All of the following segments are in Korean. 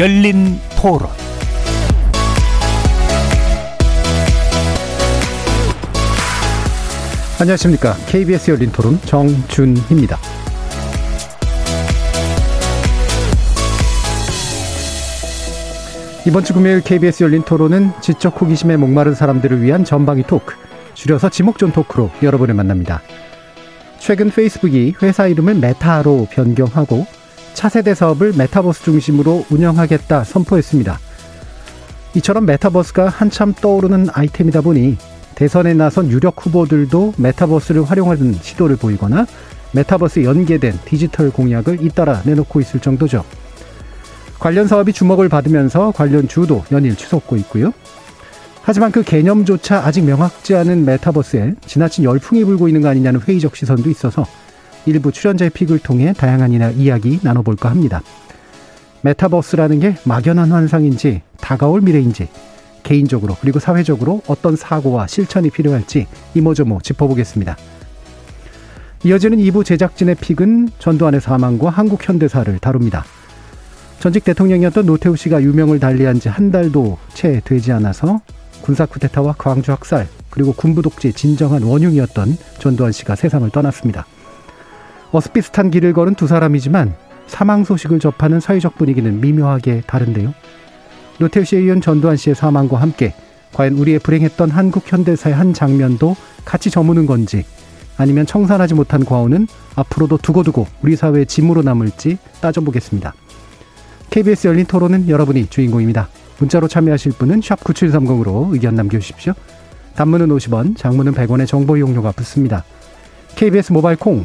열린 토론 안녕하십니까. KBS 열린 토론 정준희입니다. 이번 주 금요일 KBS 열린 토론은 지적 호기심에 목마른 사람들을 위한 전방위 토크, 줄여서 지목전 토크로 여러분을 만납니다. 최근 페이스북이 회사 이름을 메타로 변경하고 차세대 사업을 메타버스 중심으로 운영하겠다 선포했습니다. 이처럼 메타버스가 한참 떠오르는 아이템이다 보니 대선에 나선 유력 후보들도 메타버스를 활용하는 시도를 보이거나 메타버스 연계된 디지털 공약을 잇따라 내놓고 있을 정도죠. 관련 사업이 주목을 받으면서 관련 주도 연일 치솟고 있고요. 하지만 그 개념조차 아직 명확지 않은 메타버스에 지나친 열풍이 불고 있는 거 아니냐는 회의적 시선도 있어서 일부 출연자의 픽을 통해 다양한 이야기 나눠볼까 합니다. 메타버스라는 게 막연한 환상인지 다가올 미래인지 개인적으로 그리고 사회적으로 어떤 사고와 실천이 필요할지 이모저모 짚어보겠습니다. 이어지는 2부 제작진의 픽은 전두환의 사망과 한국 현대사를 다룹니다. 전직 대통령이었던 노태우 씨가 유명을 달리한 지 한 달도 채 되지 않아서 군사 쿠데타와 광주 학살 그리고 군부 독재 진정한 원흉이었던 전두환 씨가 세상을 떠났습니다. 어스비슷한 길을 걸은 두 사람이지만 사망 소식을 접하는 사회적 분위기는 미묘하게 다른데요. 노태우 씨에 이은 전두환 씨의 사망과 함께 과연 우리의 불행했던 한국 현대사의 한 장면도 같이 저무는 건지 아니면 청산하지 못한 과오는 앞으로도 두고두고 우리 사회의 짐으로 남을지 따져보겠습니다. KBS 열린 토론은 여러분이 주인공입니다. 문자로 참여하실 분은 9730으로 의견 남겨주십시오. 단문은 50원, 장문은 100원의 정보 이용료가 붙습니다. KBS 모바일 콩,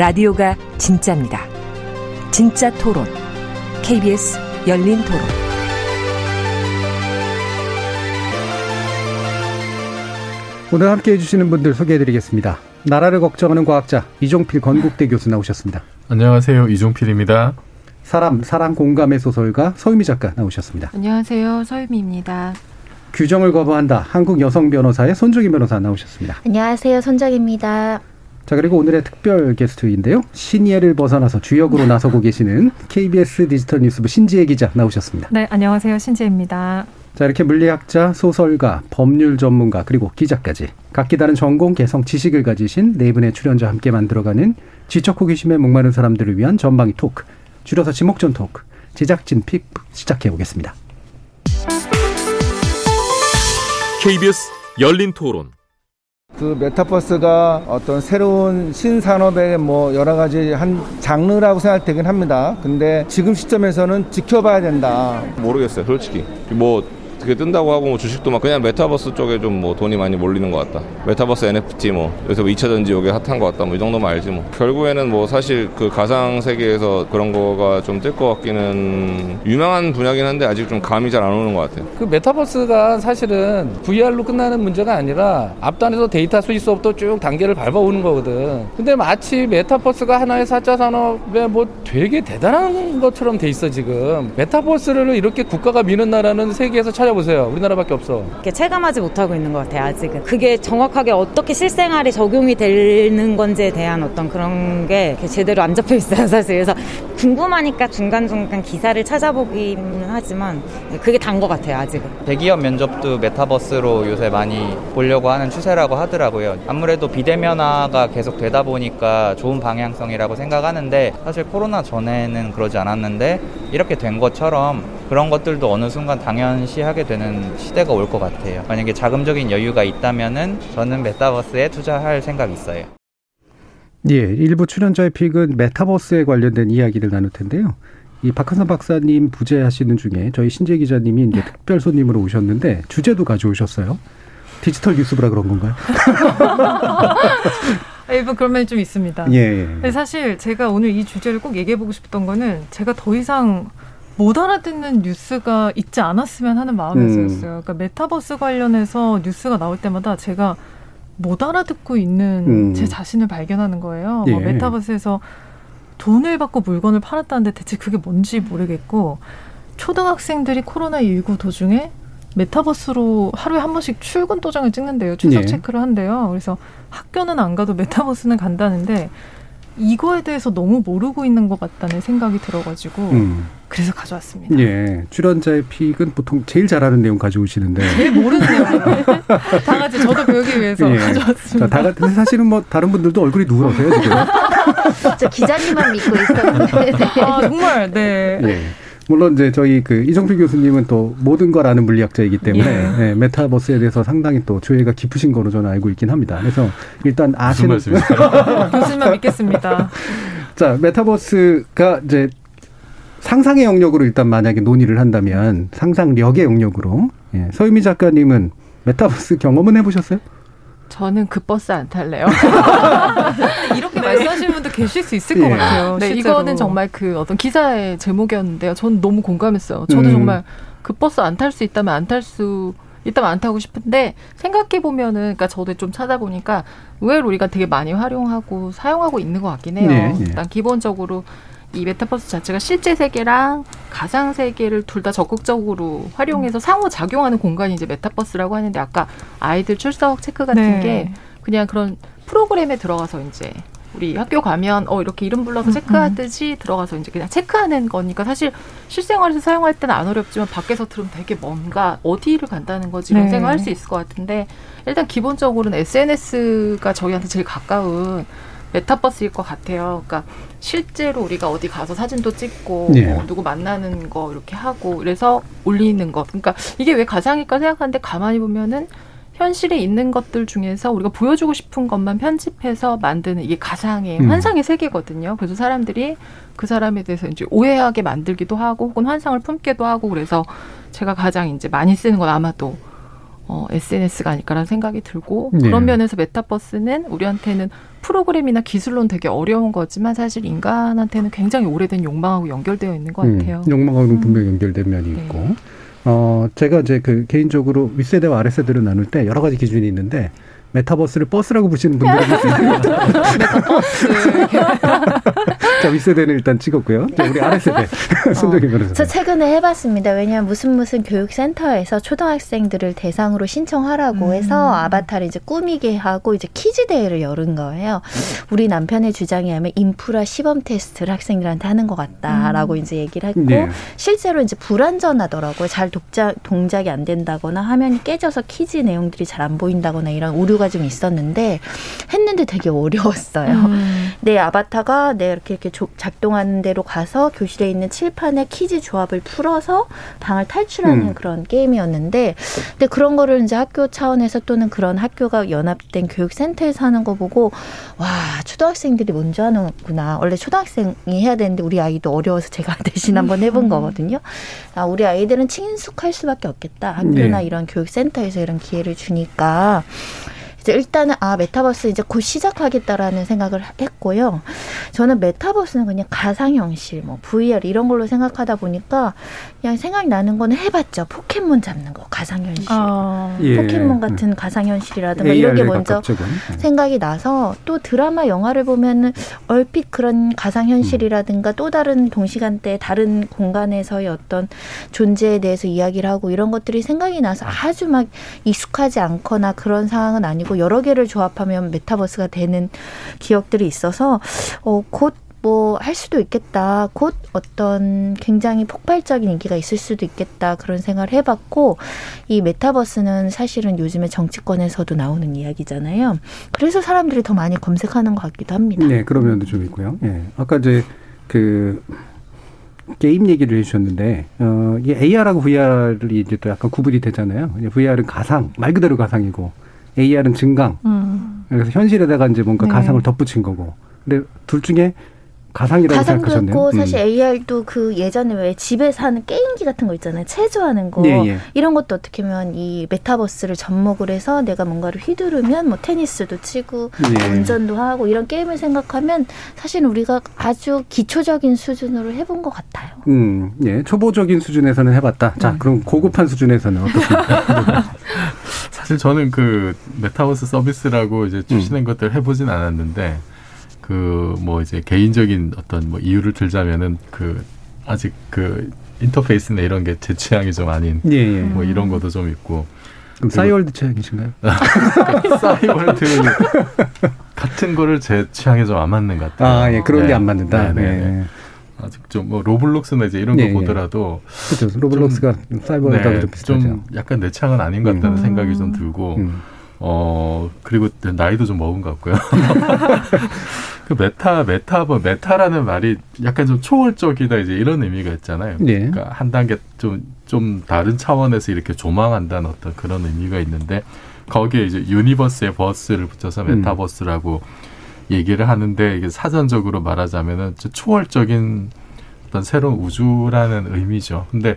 라디오가 진짜입니다. 진짜 토론, KBS 열린 토론. 오늘 함께 해주시는 분들 소개해드리겠습니다. 나라를 걱정하는 과학자 이종필 건국대 교수 나오셨습니다. 안녕하세요. 이종필입니다. 사람, 사랑 공감의 소설가 서유미 작가 나오셨습니다. 안녕하세요. 서유미입니다. 규정을 거부한다. 한국 여성 변호사의 손정희 변호사 나오셨습니다. 안녕하세요. 손정입니다. 자, 그리고 오늘의 특별 게스트인데요. 신예를 벗어나서 주역으로 나서고 계시는 KBS 디지털 뉴스부 신지혜 기자 나오셨습니다. 네, 안녕하세요. 신지혜입니다. 자, 이렇게 물리학자, 소설가, 법률 전문가, 그리고 기자까지 각기 다른 전공, 개성, 지식을 가지신 네 분의 출연자와 함께 만들어가는 지적 호기심에 목마른 사람들을 위한 전방위 토크, 줄여서 지목전 토크, 제작진 픽 시작해 보겠습니다. KBS 열린 토론. 그 메타버스가 어떤 새로운 신산업의 뭐 여러 가지 한 장르라고 생각되긴 합니다. 근데 지금 시점에서는 지켜봐야 된다. 모르겠어요, 솔직히. 뭐 그게 뜬다고 하고 뭐 주식도 막 그냥 메타버스 쪽에 좀 뭐 돈이 많이 몰리는 것 같다. 메타버스 NFT 뭐 요새 뭐 2차 전지 요게 핫한 것 같다. 뭐 이 정도만 알지 뭐. 결국에는 뭐 사실 그 가상 세계에서 그런 거가 좀 뜰 것 같기는 유명한 분야긴 한데 아직 좀 감이 잘 안 오는 것 같아요. 그 메타버스가 사실은 VR로 끝나는 문제가 아니라 앞단에서 데이터 수집도 쭉 단계를 밟아오는 거거든. 근데 마치 메타버스가 하나의 4차 산업에 뭐 되게 대단한 것처럼 돼 있어 지금. 메타버스를 이렇게 국가가 미는 나라는 세계에서 찾아 찾아보세요. 우리나라밖에 없어. 체감하지 못하고 있는 것 같아요, 아직은. 그게 정확하게 어떻게 실생활에 적용이 되는 건지에 대한 어떤 그런 게 제대로 안 잡혀 있어요, 사실. 그래서 궁금하니까 중간 중간 기사를 찾아보기는 하지만 그게 단 것 같아요, 아직은. 대기업 면접도 메타버스로 요새 많이 보려고 하는 추세라고 하더라고요. 아무래도 비대면화가 계속 되다 보니까 좋은 방향성이라고 생각하는데 사실 코로나 전에는 그러지 않았는데 이렇게 된 것처럼 그런 것들도 어느 순간 당연시하게 되는 시대가 올 것 같아요. 만약에 자금적인 여유가 있다면은 저는 메타버스에 투자할 생각이 있어요. 예, 일부 출연자의 픽은 메타버스에 관련된 이야기를 나눌 텐데요. 이 박한선 박사님 부재하시는 중에 저희 신재 기자님이 이제 특별 손님으로 오셨는데 주제도 가져오셨어요. 디지털 뉴스부라 그런 건가요? 일부 그런 면이 좀 있습니다. 예, 예. 사실 제가 오늘 이 주제를 꼭 얘기해보고 싶었던 거는 제가 더 이상 못 알아듣는 뉴스가 있지 않았으면 하는 마음에서였어요. 음. 그러니까 메타버스 관련해서 뉴스가 나올 때마다 제가 못 알아듣고 있는 음. 제 자신을 발견하는 거예요. 예. 뭐 메타버스에서 돈을 받고 물건을 팔았다는데 대체 그게 뭔지 모르겠고 초등학생들이 코로나19 도중에 메타버스로 하루에 한 번씩 출근 도장을 찍는데요. 출석 예. 체크를 한대요. 그래서 학교는 안 가도 메타버스는 간다는데 이거에 대해서 너무 모르고 있는 것 같다는 생각이 들어가지고 음. 그래서 가져왔습니다. 예. 출연자의 픽은 보통 제일 잘하는 내용 가져오시는데. 제일 모르는 내용이에요. 다 같이 저도 배우기 위해서 예. 가져왔습니다. 자, 다 같- 근데 사실은 뭐 다른 분들도 얼굴이 누그러세요 지금. 저 기자님만 믿고 있었는데. 네. 아 정말 네. 예. 물론 이제 저희 그 이정필 교수님은 또 모든 걸 아는 물리학자이기 때문에 예, 메타버스에 대해서 상당히 또 조예가 깊으신 거로 저는 알고 있긴 합니다. 그래서 일단 아시는 교수님만 믿겠습니다. 자 메타버스가 이제 상상의 영역으로 일단 만약에 논의를 한다면 상상력의 영역으로 예, 서유미 작가님은 메타버스 경험은 해보셨어요? 저는 그 버스 안 탈래요. 이렇게 말씀하시는 분도 계실 수 있을 것 예. 같아요. 네, 실제로. 이거는 정말 그 어떤 기사의 제목이었는데요. 저는 너무 공감했어요. 저도 음. 정말 그 버스 안 탈 수 있다면 안 탈 수 있다면 안 타고 싶은데 생각해 보면은 그러니까 저도 좀 찾아보니까 의외로 우리가 되게 많이 활용하고 사용하고 있는 것 같긴 해요. 네, 네. 일단 기본적으로 이 메타버스 자체가 실제 세계랑 가상 세계를 둘 다 적극적으로 활용해서 상호 작용하는 공간이 이제 메타버스라고 하는데 아까 아이들 출석 체크 같은 네. 게 그냥 그런 프로그램에 들어가서 이제 우리 학교 가면 어 이렇게 이름 불러서 음, 체크하듯이 들어가서 이제 그냥 체크하는 거니까 사실 실생활에서 사용할 때는 안 어렵지만 밖에서 들으면 되게 뭔가 어디를 간다는 거지 이런 네. 생각할 수 있을 것 같은데 일단 기본적으로는 SNS가 저희한테 제일 가까운 메타버스일 것 같아요. 그러니까 실제로 우리가 어디 가서 사진도 찍고 네. 뭐 누구 만나는 거 이렇게 하고 그래서 올리는 것. 그러니까 이게 왜 가상일까 생각하는데 가만히 보면은 현실에 있는 것들 중에서 우리가 보여주고 싶은 것만 편집해서 만드는 이게 가상의 음. 환상의 세계거든요. 그래서 사람들이 그 사람에 대해서 이제 오해하게 만들기도 하고 혹은 환상을 품기도 하고 그래서 제가 가장 이제 많이 쓰는 건 아마도 어, SNS가 아닐까라는 생각이 들고 네. 그런 면에서 메타버스는 우리한테는 프로그램이나 기술로는 되게 어려운 거지만 사실 인간한테는 굉장히 오래된 욕망하고 연결되어 있는 것 같아요. 음, 욕망하고는 분명히 연결된 면이 네. 있고. 어, 제가 이제 그 개인적으로 윗세대와 아랫세대를 나눌 때 여러 가지 기준이 있는데 메타버스를 버스라고 보시는 분들이 있어요. 자, 윗세대는 일단 찍었고요. 자, 우리 아랫세대. 손정희 변호사. 저 최근에 해봤습니다. 왜냐하면 무슨 무슨 교육센터에서 초등학생들을 대상으로 신청하라고 해서 아바타를 이제 꾸미게 하고 이제 대회를 열은 거예요. 우리 남편의 주장에 하면 인프라 시범 테스트를 학생들한테 하는 것 같다라고 이제 얘기를 했고 네. 실제로 이제 불안전하더라고요. 잘 독자, 동작이 안 된다거나 화면이 깨져서 퀴즈 내용들이 잘 안 보인다거나 이런 오류가 좀 있었는데 했는데 되게 어려웠어요. 음. 내 아바타가 내 이렇게 이렇게 조- 작동하는 대로 가서 교실에 있는 칠판에 퀴즈 조합을 풀어서 방을 탈출하는 음. 그런 게임이었는데 근데 그런 거를 이제 학교 차원에서 또는 그런 학교가 연합된 교육센터에서 하는 거 보고 와 초등학생들이 먼저 하는구나 원래 초등학생이 해야 되는데 우리 아이도 어려워서 제가 대신 한번 해본 거거든요 아 우리 아이들은 친숙할 수밖에 없겠다 학교나 네. 이런 교육센터에서 이런 기회를 주니까 이제 일단은 아 메타버스 이제 곧 시작하겠다라는 생각을 했고요. 저는 메타버스는 그냥 가상현실, 뭐 VR 이런 걸로 생각하다 보니까 그냥 생각이 나는 거는 해봤죠. 포켓몬 잡는 거 가상현실. 아. 예. 포켓몬 같은 가상현실이라든가 이런 게 먼저. 네. 생각이 나서 또 드라마 영화를 보면은 얼핏 그런 가상현실이라든가 또 다른 동시간대 다른 공간에서의 어떤 존재에 대해서 이야기를 하고 이런 것들이 생각이 나서 아주 막 익숙하지 않거나 그런 상황은 아니고 여러 개를 조합하면 메타버스가 되는 기억들이 있어서 어, 곧 뭐할 수도 있겠다. 곧 어떤 굉장히 폭발적인 인기가 있을 수도 있겠다. 그런 생각을 해봤고 이 메타버스는 사실은 요즘에 정치권에서도 나오는 이야기잖아요. 그래서 사람들이 더 많이 검색하는 것 같기도 합니다. 네, 그런 면도 좀 있고요. 예. 아까 이제 그 게임 얘기를 해주셨는데, 어, 이게 AR하고 VR이 이제 또 약간 구분이 되잖아요. VR은 가상, 말 그대로 가상이고, AR은 증강. 음. 그래서 현실에다가 이제 뭔가 네. 가상을 덧붙인 거고. 근데 둘 중에 가상이라고 가상도 생각하셨네요. 있고 사실 음. AR도 그 예전에 왜 집에서 하는 게임기 같은 거 있잖아요. 체조하는 거 예, 예. 이런 것도 어떻게 보면 이 메타버스를 접목을 해서 내가 뭔가를 휘두르면 뭐 테니스도 치고 예. 운전도 하고 이런 게임을 생각하면 사실 우리가 아주 기초적인 수준으로 해본 것 같아요. 음, 예, 초보적인 수준에서는 해봤다. 자, 그럼 고급한 수준에서는 어떻습니까? 사실 저는 그 메타버스 서비스라고 이제 음. 출시된 것들 해보진 않았는데 그 뭐 이제 개인적인 어떤 뭐 이유를 들자면은 그 아직 그 인터페이스나 이런 게 제 취향이 좀 아닌 예, 예. 뭐 이런 것도 좀 있고 그럼 싸이월드 취향이신가요? 싸이월드 같은 거를 제 취향에 좀 안 맞는 것 같아요. 아, 예, 그런 게안 맞는다. 네, 네, 네. 네. 아직 좀 뭐 로블록스나 이제 이런 거 예, 예. 보더라도 그렇죠. 로블록스가 사이버하고 네, 좀. 좀 약간 내 취향은 아닌 것 같다는 음. 생각이 좀 들고 음. 어 그리고 나이도 좀 먹은 것 같고요. 그 메타 메타 뭐 메타라는 말이 약간 좀 초월적이다 이제 이런 의미가 있잖아요. 예. 그러니까 한 단계 좀좀 다른 차원에서 이렇게 조망한다는 어떤 그런 의미가 있는데 거기에 이제 유니버스의 버스를 붙여서 음. 메타버스라고 얘기를 하는데 이게 사전적으로 말하자면은 좀 초월적인 어떤 새로운 우주라는 의미죠. 근데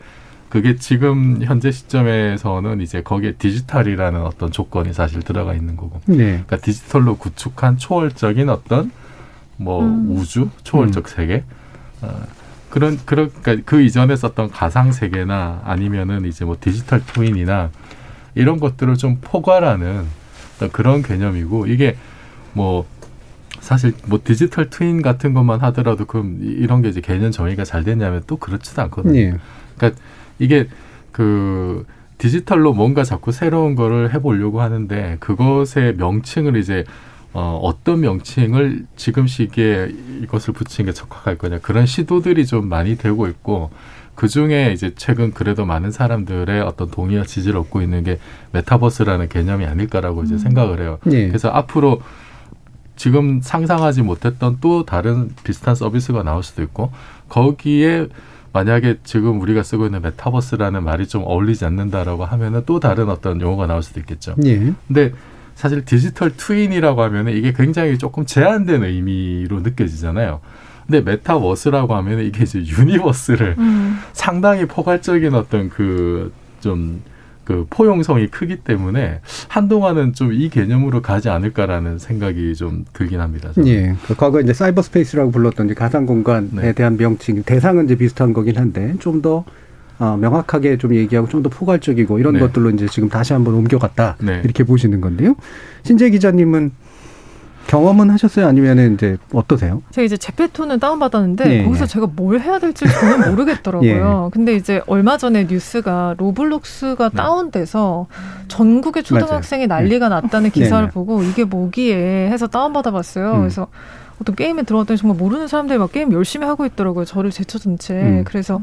그게 지금 현재 시점에서는 이제 거기에 디지털이라는 어떤 조건이 사실 들어가 있는 거고. 네. 그러니까 디지털로 구축한 초월적인 어떤 뭐 음. 우주, 초월적 세계. 어, 그런 그러니까 그 이전에 썼던 가상 세계나 아니면은 이제 뭐 디지털 트윈이나 이런 것들을 좀 포괄하는 그런 개념이고 이게 뭐 사실 뭐 디지털 트윈 같은 것만 하더라도 그럼 이- 이런 게 이제 개념 정의가 잘 됐냐면 또 그렇지도 않거든요. 예. 그러니까 이게 그 디지털로 뭔가 자꾸 새로운 거를 해보려고 하는데 그것의 명칭을 이제 어, 어떤 명칭을 지금 시기에 이것을 붙이는 게 적합할 거냐 그런 시도들이 좀 많이 되고 있고 그 중에 이제 최근 그래도 많은 사람들의 어떤 동의와 지지를 얻고 있는 게 메타버스라는 개념이 아닐까라고 이제 생각을 해요. 예. 그래서 앞으로 지금 상상하지 못했던 또 다른 비슷한 서비스가 나올 수도 있고 거기에 만약에 지금 우리가 쓰고 있는 메타버스라는 말이 좀 어울리지 않는다라고 하면은 또 다른 어떤 용어가 나올 수도 있겠죠. 예. 근데 사실 디지털 트윈이라고 하면은 이게 굉장히 조금 제한된 의미로 느껴지잖아요. 근데 메타버스라고 하면은 이게 이제 유니버스를 음. 상당히 포괄적인 어떤 그좀 그 포용성이 크기 때문에 한동안은 좀 이 개념으로 가지 않을까라는 생각이 좀 들긴 합니다. 저는. 예. 그 과거 이제 사이버 스페이스라고 불렀던 이제 가상 공간에 네. 대한 명칭 대상은 이제 비슷한 거긴 한데 좀 더 어, 명확하게 좀 얘기하고 좀 더 포괄적이고 이런 네. 것들로 이제 지금 다시 한번 옮겨갔다 네. 이렇게 보시는 건데요. 신재 기자님은 경험은 하셨어요? 아니면은 이제 어떠세요? 제가 이제 제페토는 다운받았는데 예, 거기서 예. 제가 뭘 해야 될지 저는 모르겠더라고요. 근데 이제 얼마 전에 뉴스가 로블록스가 네. 다운돼서 전국의 초등학생이 난리가 났다는 기사를 네, 네. 보고 이게 뭐기에 해서 다운받아봤어요. 음. 그래서 어떤 게임에 들어갔더니 정말 모르는 사람들이 막 게임 열심히 하고 있더라고요. 저를 제쳐둔 채. 음. 그래서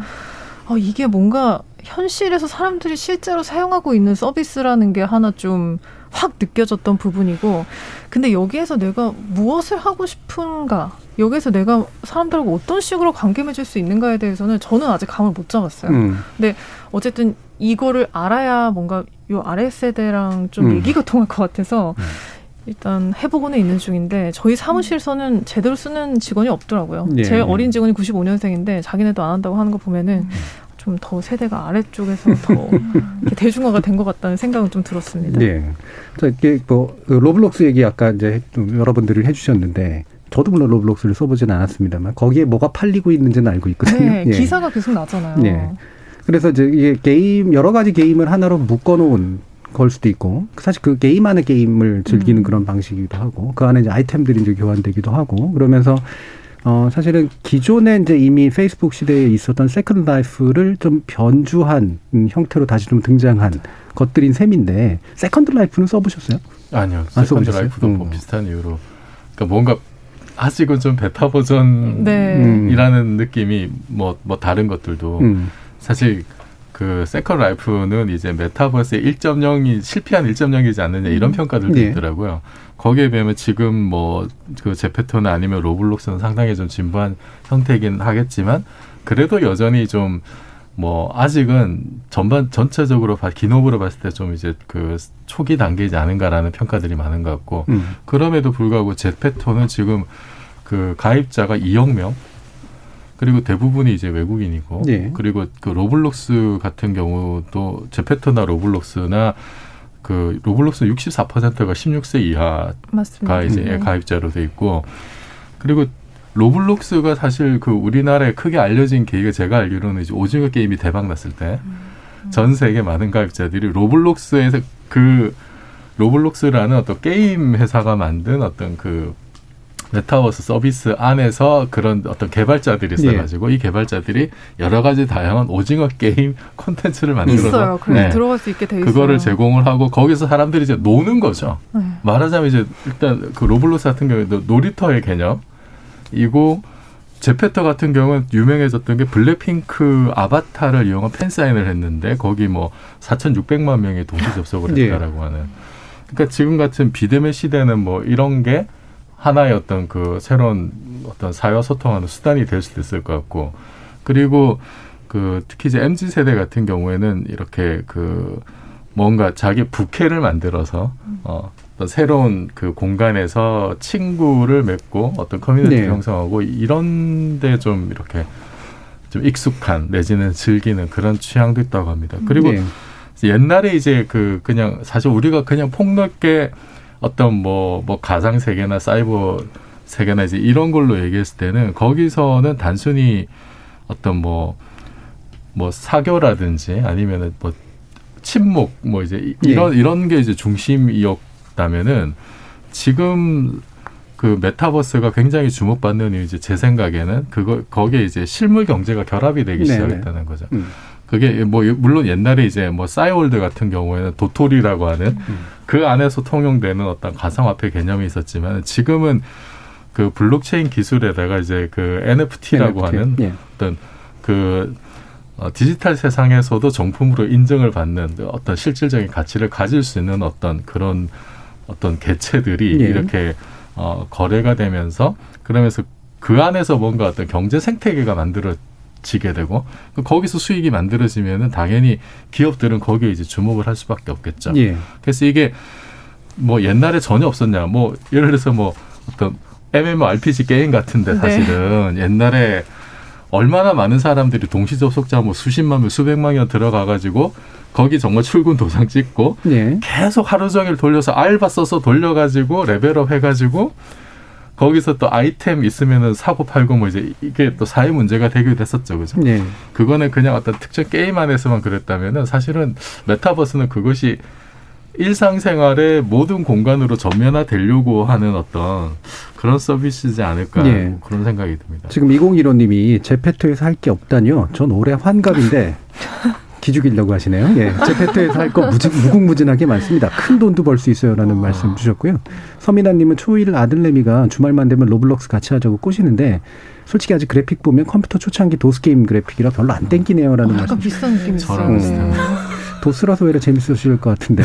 어, 이게 뭔가 현실에서 사람들이 실제로 사용하고 있는 서비스라는 게 하나 좀 확 느껴졌던 부분이고 근데 여기에서 내가 무엇을 하고 싶은가 여기에서 내가 사람들하고 어떤 식으로 관계 맺을 수 있는가에 대해서는 저는 아직 감을 못 잡았어요. 음. 근데 어쨌든 이거를 알아야 뭔가 요 아래 세대랑 좀 음. 얘기가 통할 것 같아서 일단 해보고는 있는 중인데 저희 사무실에서는 제대로 쓰는 직원이 없더라고요. 예. 제일 어린 직원이 95년생인데 자기네도 안 한다고 하는 거 보면은 좀 더 세대가 아래쪽에서 더 대중화가 된 것 같다는 생각은 좀 들었습니다. 예. 자, 이게 뭐그 로블록스 얘기 아까 이제 좀 여러분들이 해주셨는데 저도 물론 로블록스를 써보진 않았습니다만 거기에 뭐가 팔리고 있는지는 알고 있거든요. 네, 예. 기사가 계속 나잖아요. 예. 그래서 이제 이게 게임 여러 가지 게임을 하나로 묶어놓은 걸 수도 있고 사실 그 게임 안에 게임을 즐기는 음. 그런 방식이기도 하고 그 안에 이제 아이템들이 이제 교환되기도 하고 그러면서 어 사실은 기존에 이제 이미 페이스북 시대에 있었던 세컨드 라이프를 좀 변주한 음, 형태로 다시 좀 등장한 것들인 셈인데 세컨드 라이프는 써보셨어요? 아니요. 안 세컨드? 라이프도 뭐 음. 비슷한 이유로. 그러니까 뭔가 아직은 좀 베타 버전이라는 네. 느낌이 뭐, 뭐 다른 것들도 음. 사실 그 세컨드 라이프는 이제 메타버스의 1.0이 실패한 1.0이지 않느냐 이런 평가들도 예. 있더라고요. 거기에 비하면 지금 뭐 그 제페토나 아니면 로블록스는 상당히 좀 진부한 형태이긴 하겠지만 그래도 여전히 좀 뭐 아직은 전반 전체적으로 봐- 기업으로 봤을 때 좀 이제 그 초기 단계이지 않은가라는 평가들이 많은 것 같고 음. 그럼에도 불구하고 제페토는 지금 그 가입자가 2억 명. 그리고 대부분이 이제 외국인이고 예. 그리고 그 로블록스 같은 경우도 제페토나 로블록스나 그 로블록스 64%가 16세 이하가 맞습니다. 이제 네. 가입자로 돼 있고 그리고 로블록스가 사실 그 우리나라에 크게 알려진 계기가 제가 알기로는 이제 오징어 게임이 대박 났을 때 전 세계 많은 가입자들이 로블록스에서 그 로블록스라는 어떤 게임 회사가 만든 어떤 그 메타버스 서비스 안에서 그런 어떤 개발자들이 예. 있어가지고 이 개발자들이 여러 가지 다양한 오징어 게임 콘텐츠를 만들어서 있어요. 그래서 네. 들어갈 수 있게 돼 있어요. 그거를 제공을 하고 거기서 사람들이 이제 노는 거죠. 네. 말하자면 이제 일단 그 로블록스 같은 경우에도 놀이터의 개념이고 제페토 같은 경우는 유명해졌던 게 블랙핑크 아바타를 이용한 팬 사인을 했는데 거기 뭐 4,600만 명이 동시 접속을 예. 했다라고 하는. 그러니까 지금 같은 비대면 시대는 뭐 이런 게 하나의 어떤 그 새로운 어떤 사회와 소통하는 수단이 될 수도 있을 것 같고 그리고 그 특히 이제 mz 세대 같은 경우에는 이렇게 그 뭔가 자기 부캐를 만들어서 어 어떤 새로운 그 공간에서 친구를 맺고 어떤 커뮤니티 네. 형성하고 이런데 좀 이렇게 좀 익숙한 내지는 즐기는 그런 취향도 있다고 합니다. 그리고 네. 옛날에 이제 그 그냥 사실 우리가 그냥 폭넓게 어떤 뭐 뭐 가상 세계나 사이버 세계나 이제 이런 걸로 얘기했을 때는 거기서는 단순히 어떤 뭐 뭐 사교라든지 아니면은 뭐 침묵 뭐 이제 이- 예. 이런 이런 게 이제 중심이었다면은 지금 그 메타버스가 굉장히 주목받는 이유 이제 제 생각에는 그거 거기에 이제 실물 경제가 결합이 되기 네네. 시작했다는 거죠. 음. 그게 뭐 물론 옛날에 이제 뭐 싸이월드 같은 경우에는 도토리라고 하는 그 안에서 통용되는 어떤 가상화폐 개념이 있었지만 지금은 그 블록체인 기술에다가 이제 그 NFT라고 NFT, 하는 예. 어떤 그 어, 디지털 세상에서도 정품으로 인정을 받는 어떤 실질적인 가치를 가질 수 있는 어떤 그런 어떤 개체들이 예. 이렇게 어, 거래가 되면서 그러면서 그 안에서 뭔가 어떤 경제 생태계가 만들어 지게 되고 그 거기서 수익이 만들어지면은 당연히 기업들은 거기에 이제 주목을 할 수밖에 없겠죠. 예. 그래서 이게 뭐 옛날에 전혀 없었냐. 뭐 예를 들어서 뭐 어떤 MMORPG 게임 같은데 네. 사실은 옛날에 얼마나 많은 사람들이 동시 접속자 뭐 수십만 명, 수백만 명 들어가 가지고 거기 정말 출근 도장 찍고 예. 계속 하루 종일 돌려서 알바 써서 돌려 가지고 레벨업 해 가지고 거기서 또 아이템 있으면은 사고 팔고 뭐 이제 이게 또 사회 문제가 되기도 했었죠, 그죠? 예. 그거는 그냥 어떤 특정 게임 안에서만 그랬다면은 사실은 메타버스는 그것이 일상생활의 모든 공간으로 전면화 되려고 하는 어떤 그런 서비스지 않을까 예. 뭐 그런 생각이 듭니다. 지금 2015님이 제페토에서 할 게 없다뇨. 전 올해 환갑인데 기죽이려고 하시네요. 예. 제페토에서 할 거 무궁무진하게 많습니다. 큰 돈도 벌 수 있어요라는 말씀 주셨고요. 서민아님은 초일 아들내미가 주말만 되면 로블록스 같이 하자고 꼬시는데 솔직히 아직 그래픽 보면 컴퓨터 초창기 도스 게임 그래픽이라 별로 안 땡기네요라는 말씀. 약간 비슷한 느낌이. 저랑 네. 도스라서 오히려 재밌으실 것 같은데.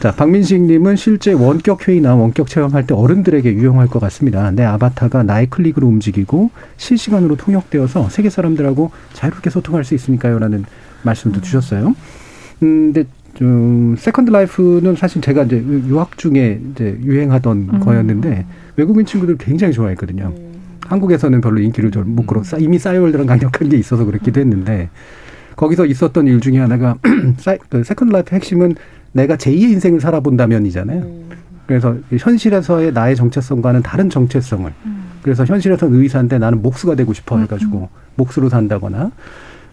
자, 박민식님은 실제 원격 회의나 원격 체험할 때 어른들에게 유용할 것 같습니다. 내 아바타가 나의 클릭으로 움직이고 실시간으로 통역되어서 세계 사람들하고 자유롭게 소통할 수 있으니까요라는 말씀도 주셨어요. 음, 근데 좀 세컨드 라이프는 사실 제가 이제 유학 중에 이제 유행하던 음. 거였는데 외국인 친구들 굉장히 좋아했거든요. 한국에서는 별로 인기를 좀못 끌어 이미 싸이월드랑 강력한 게 있어서 그렇기도 했는데 거기서 있었던 일 중에 하나가 그 세컨드 라이프 핵심은 내가 제2의 인생을 살아본다면이잖아요. 그래서 현실에서의 나의 정체성과는 다른 정체성을 그래서 현실에서는 의사인데 나는 목수가 되고 싶어 해가지고 목수로 산다거나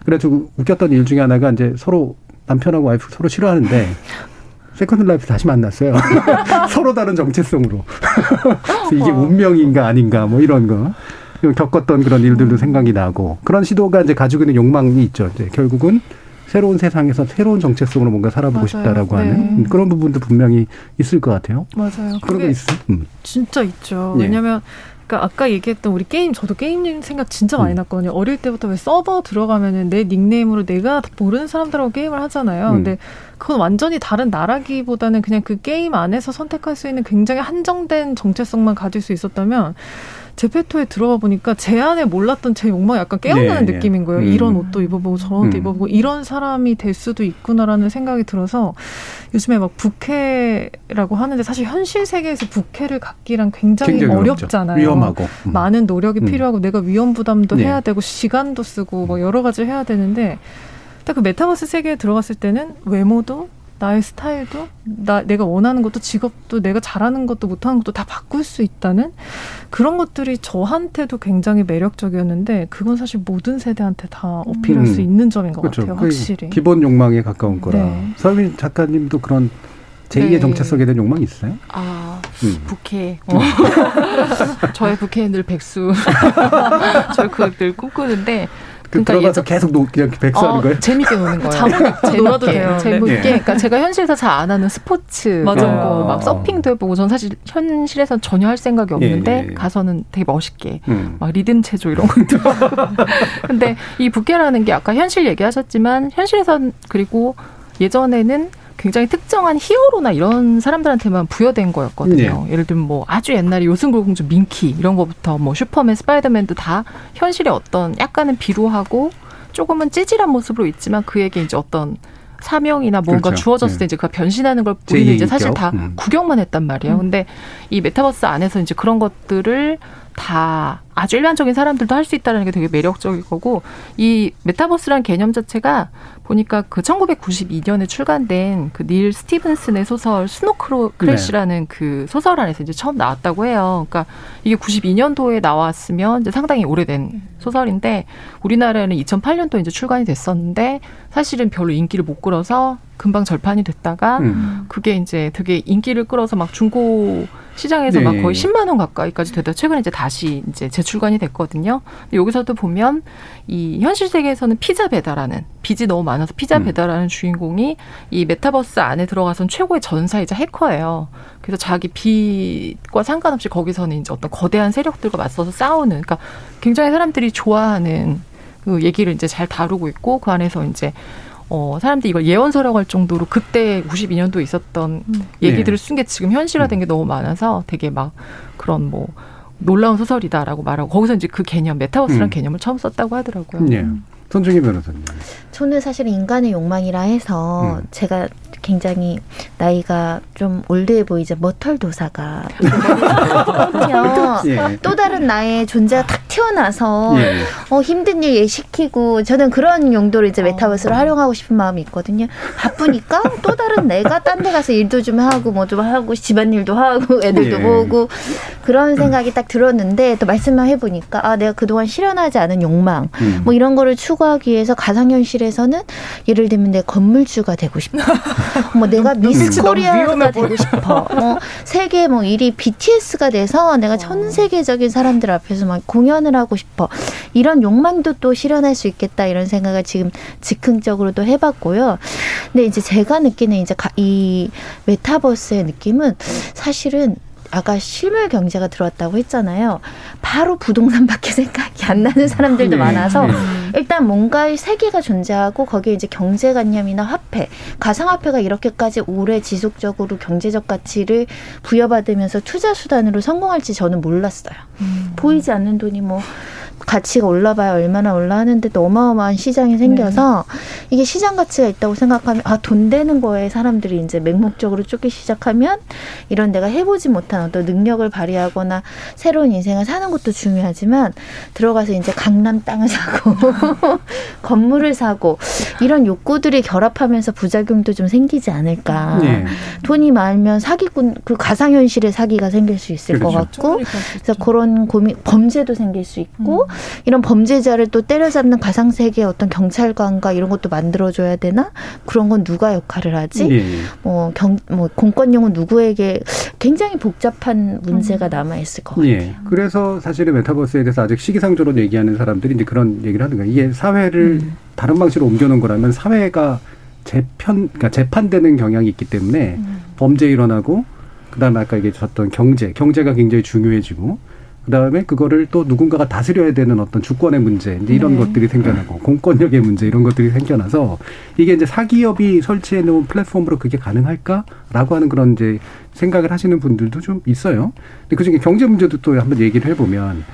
그래가지고 웃겼던 일 중에 하나가 이제 서로 남편하고 와이프 서로 싫어하는데 세컨드 라이프 다시 만났어요. 서로 다른 정체성으로. 그래서 이게 운명인가 아닌가 뭐 이런 거. 겪었던 그런 일들도 생각이 나고 그런 시도가 이제 가지고 있는 욕망이 있죠. 이제 결국은 새로운 세상에서 새로운 정체성으로 뭔가 살아보고 맞아요. 싶다라고 네. 하는 그런 부분도 분명히 있을 것 같아요. 맞아요. 그런 거 있어. 음. 진짜 있죠. 예. 왜냐면 그러니까 아까 얘기했던 우리 게임 저도 게임 생각 진짜 많이 음. 났거든요. 어릴 때부터 왜 서버 들어가면은 내 닉네임으로 내가 모르는 사람들하고 게임을 하잖아요. 음. 근데 그건 완전히 다른 나라기보다는 그냥 그 게임 안에서 선택할 수 있는 굉장히 한정된 정체성만 가질 수 있었다면 제페토에 들어가 보니까 제 안에 몰랐던 제 욕망이 약간 깨어나는 예, 예. 느낌인 거예요. 음. 이런 옷도 입어보고 저런 옷도 음. 입어보고 이런 사람이 될 수도 있구나라는 생각이 들어서 요즘에 막 부캐라고 하는데 사실 현실 세계에서 부캐를 갖기란 굉장히, 굉장히. 어렵잖아요. 위험하고. 음. 많은 노력이 음. 필요하고 내가 위험 부담도 네. 해야 되고 시간도 쓰고 뭐 여러 가지 해야 되는데 딱 그 메타버스 세계에 들어갔을 때는 외모도 나의 스타일도 나 내가 원하는 것도 직업도 내가 잘하는 것도 못하는 것도 다 바꿀 수 있다는 그런 것들이 저한테도 굉장히 매력적이었는데 그건 사실 모든 세대한테 다 어필할 음. 수 있는 점인 것 그렇죠. 같아요. 확실히. 기본 욕망에 가까운 거라. 네. 서민 작가님도 그런 제2의 네. 정체성에 대한 욕망이 있어요? 아, 음. 부캐. 어. 저의 부캐는 늘 백수. 저희 그늘 꿈꾸는데. 그 그러니까 들어가서 예전- 계속 노, 그냥 백수하는 어, 거예요? 재밌게 노는 거예요. 재밌게. 놀아도 돼요. 재밌게. 네. 그러니까 제가 현실에서 잘 안 하는 스포츠 맞아요. 이런 거, 막 서핑도 해보고 전 사실 현실에선 전혀 할 생각이 없는데 예, 예, 예. 가서는 되게 멋있게 음. 막 리듬 체조 이런 것도. 근데 이 부캐라는 게 아까 현실 얘기하셨지만 현실에선 그리고 예전에는 굉장히 특정한 히어로나 이런 사람들한테만 부여된 거였거든요. 예를 들면 뭐 아주 옛날에 요술공주 밍키 이런 거부터 뭐 슈퍼맨, 스파이더맨도 다 현실의 어떤 약간은 비루하고 조금은 찌질한 모습으로 있지만 그에게 이제 어떤 사명이나 뭔가 그렇죠. 주어졌을 네. 때 이제 그 변신하는 걸 우리는 이제 사실 제2인격. 다 음. 구경만 했단 말이에요. 근데 이 메타버스 안에서 이제 그런 것들을 다 아주 일반적인 사람들도 할 수 있다는 게 되게 매력적일 거고 이 메타버스라는 개념 자체가 보니까 그 1992년에 출간된 그 닐 스티븐슨의 소설 스노 크래시라는 그 소설 안에서 이제 처음 나왔다고 해요. 그러니까 이게 92년도에 나왔으면 이제 상당히 오래된 소설인데 우리나라에는 2008년도에 이제 출간이 됐었는데 사실은 별로 인기를 못 끌어서 금방 절판이 됐다가 음. 그게 이제 되게 인기를 끌어서 막 중고 시장에서 네. 막 거의 10만 원 가까이까지 되다 최근에 이제 다시 이제 재출간이 됐거든요. 여기서도 보면 이 현실 세계에서는 피자 배달하는 빚이 너무 많아서 피자 음. 배달하는 주인공이 이 메타버스 안에 들어가선 최고의 전사이자 해커예요. 그래서 자기 빚과 상관없이 거기서는 이제 어떤 거대한 세력들과 맞서서 싸우는 그러니까 굉장히 사람들이 좋아하는 그 얘기를 이제 잘 다루고 있고 그 안에서 이제 어, 사람들이 이걸 예언서라고 할 정도로 그때 92년도에 있었던 얘기들을 쓴 게 지금 현실화된 게 너무 많아서 되게 막 그런 뭐 놀라운 소설이다라고 말하고 거기서 이제 그 개념 메타버스라는 음. 개념을 처음 썼다고 하더라고요. 예. 손중희 변호사님. 저는 사실 인간의 욕망이라 해서 음. 제가 굉장히 나이가 좀 올드해 보이죠. 머털 도사가. 예. 또 다른 나의 존재가 탁 튀어나와서 예. 어, 힘든 일 예시키고 저는 그런 용도로 이제 메타버스를 어. 활용하고 싶은 마음이 있거든요. 바쁘니까 또 다른 내가 딴 데 가서 일도 좀 하고 뭐 좀 하고 집안일도 하고 애들도 예. 보고 그런 생각이 딱 들었는데 또 말씀만 해보니까 아 내가 그동안 실현하지 않은 욕망 음. 뭐 이런 거를 추구하기 위해서 가상현실에서는 예를 들면 내 건물주가 되고 싶어. 뭐 내가 미스 코리아가 되고 싶어. 뭐 세계 뭐 1위 BTS가 돼서 내가 전 세계적인 사람들 앞에서 막 공연을 하고 싶어. 이런 욕망도 또 실현할 수 있겠다 이런 생각을 지금 즉흥적으로도 해봤고요. 근데 이제 제가 느끼는 이제 가- 이 메타버스의 느낌은 사실은 아까 실물 경제가 들어왔다고 했잖아요. 바로 부동산밖에 생각이 안 나는 사람들도 네. 많아서 네. 일단 뭔가의 세계가 존재하고 거기에 이제 경제관념이나 화폐, 가상화폐가 이렇게까지 오래 지속적으로 경제적 가치를 부여받으면서 투자 수단으로 성공할지 저는 몰랐어요. 보이지 않는 돈이 뭐 가치가 올라봐야 얼마나 올라하는데 또 어마어마한 시장이 생겨서 이게 시장 가치가 있다고 생각하면 아 돈 되는 거에 사람들이 이제 맹목적으로 쫓기 시작하면 이런 내가 해보지 못한 어떤 능력을 발휘하거나 새로운 인생을 사는 것도 중요하지만 들어가서 이제 강남 땅을 사고 건물을 사고 이런 욕구들이 결합하면서 부작용도 좀 생기지 않을까. 예. 돈이 많으면 사기꾼 그 가상현실의 사기가 생길 수 있을 것 그렇죠. 같고 그래서 그런 고민 범죄도 생길 수 있고 이런 범죄자를 또 때려잡는 가상 세계의 어떤 경찰관과 이런 것도 만들어줘야 되나 그런 건 누가 역할을 하지 예. 뭐 경 뭐 공권력은 누구에게 굉장히 복잡한 문제가 남아 있을 것 같아요. 예. 그래서 사실은 메타버스에 대해서 아직 시기상조로 얘기하는 사람들이 이제 그런 얘기를 하는 거예요. 이게 사회를 음. 다른 방식으로 옮겨놓은 거라면 사회가 재편, 그러니까 재판되는 경향이 있기 때문에 음. 범죄 일어나고, 그 다음에 아까 얘기했던 경제, 경제가 굉장히 중요해지고, 그 다음에 그거를 또 누군가가 다스려야 되는 어떤 주권의 문제, 이제 이런 네. 것들이 생겨나고, 공권력의 문제, 이런 것들이 생겨나서, 이게 이제 사기업이 설치해 놓은 플랫폼으로 그게 가능할까라고 하는 그런 이제 생각을 하시는 분들도 좀 있어요. 근데 그 중에 경제 문제도 또 한번 얘기를 해보면,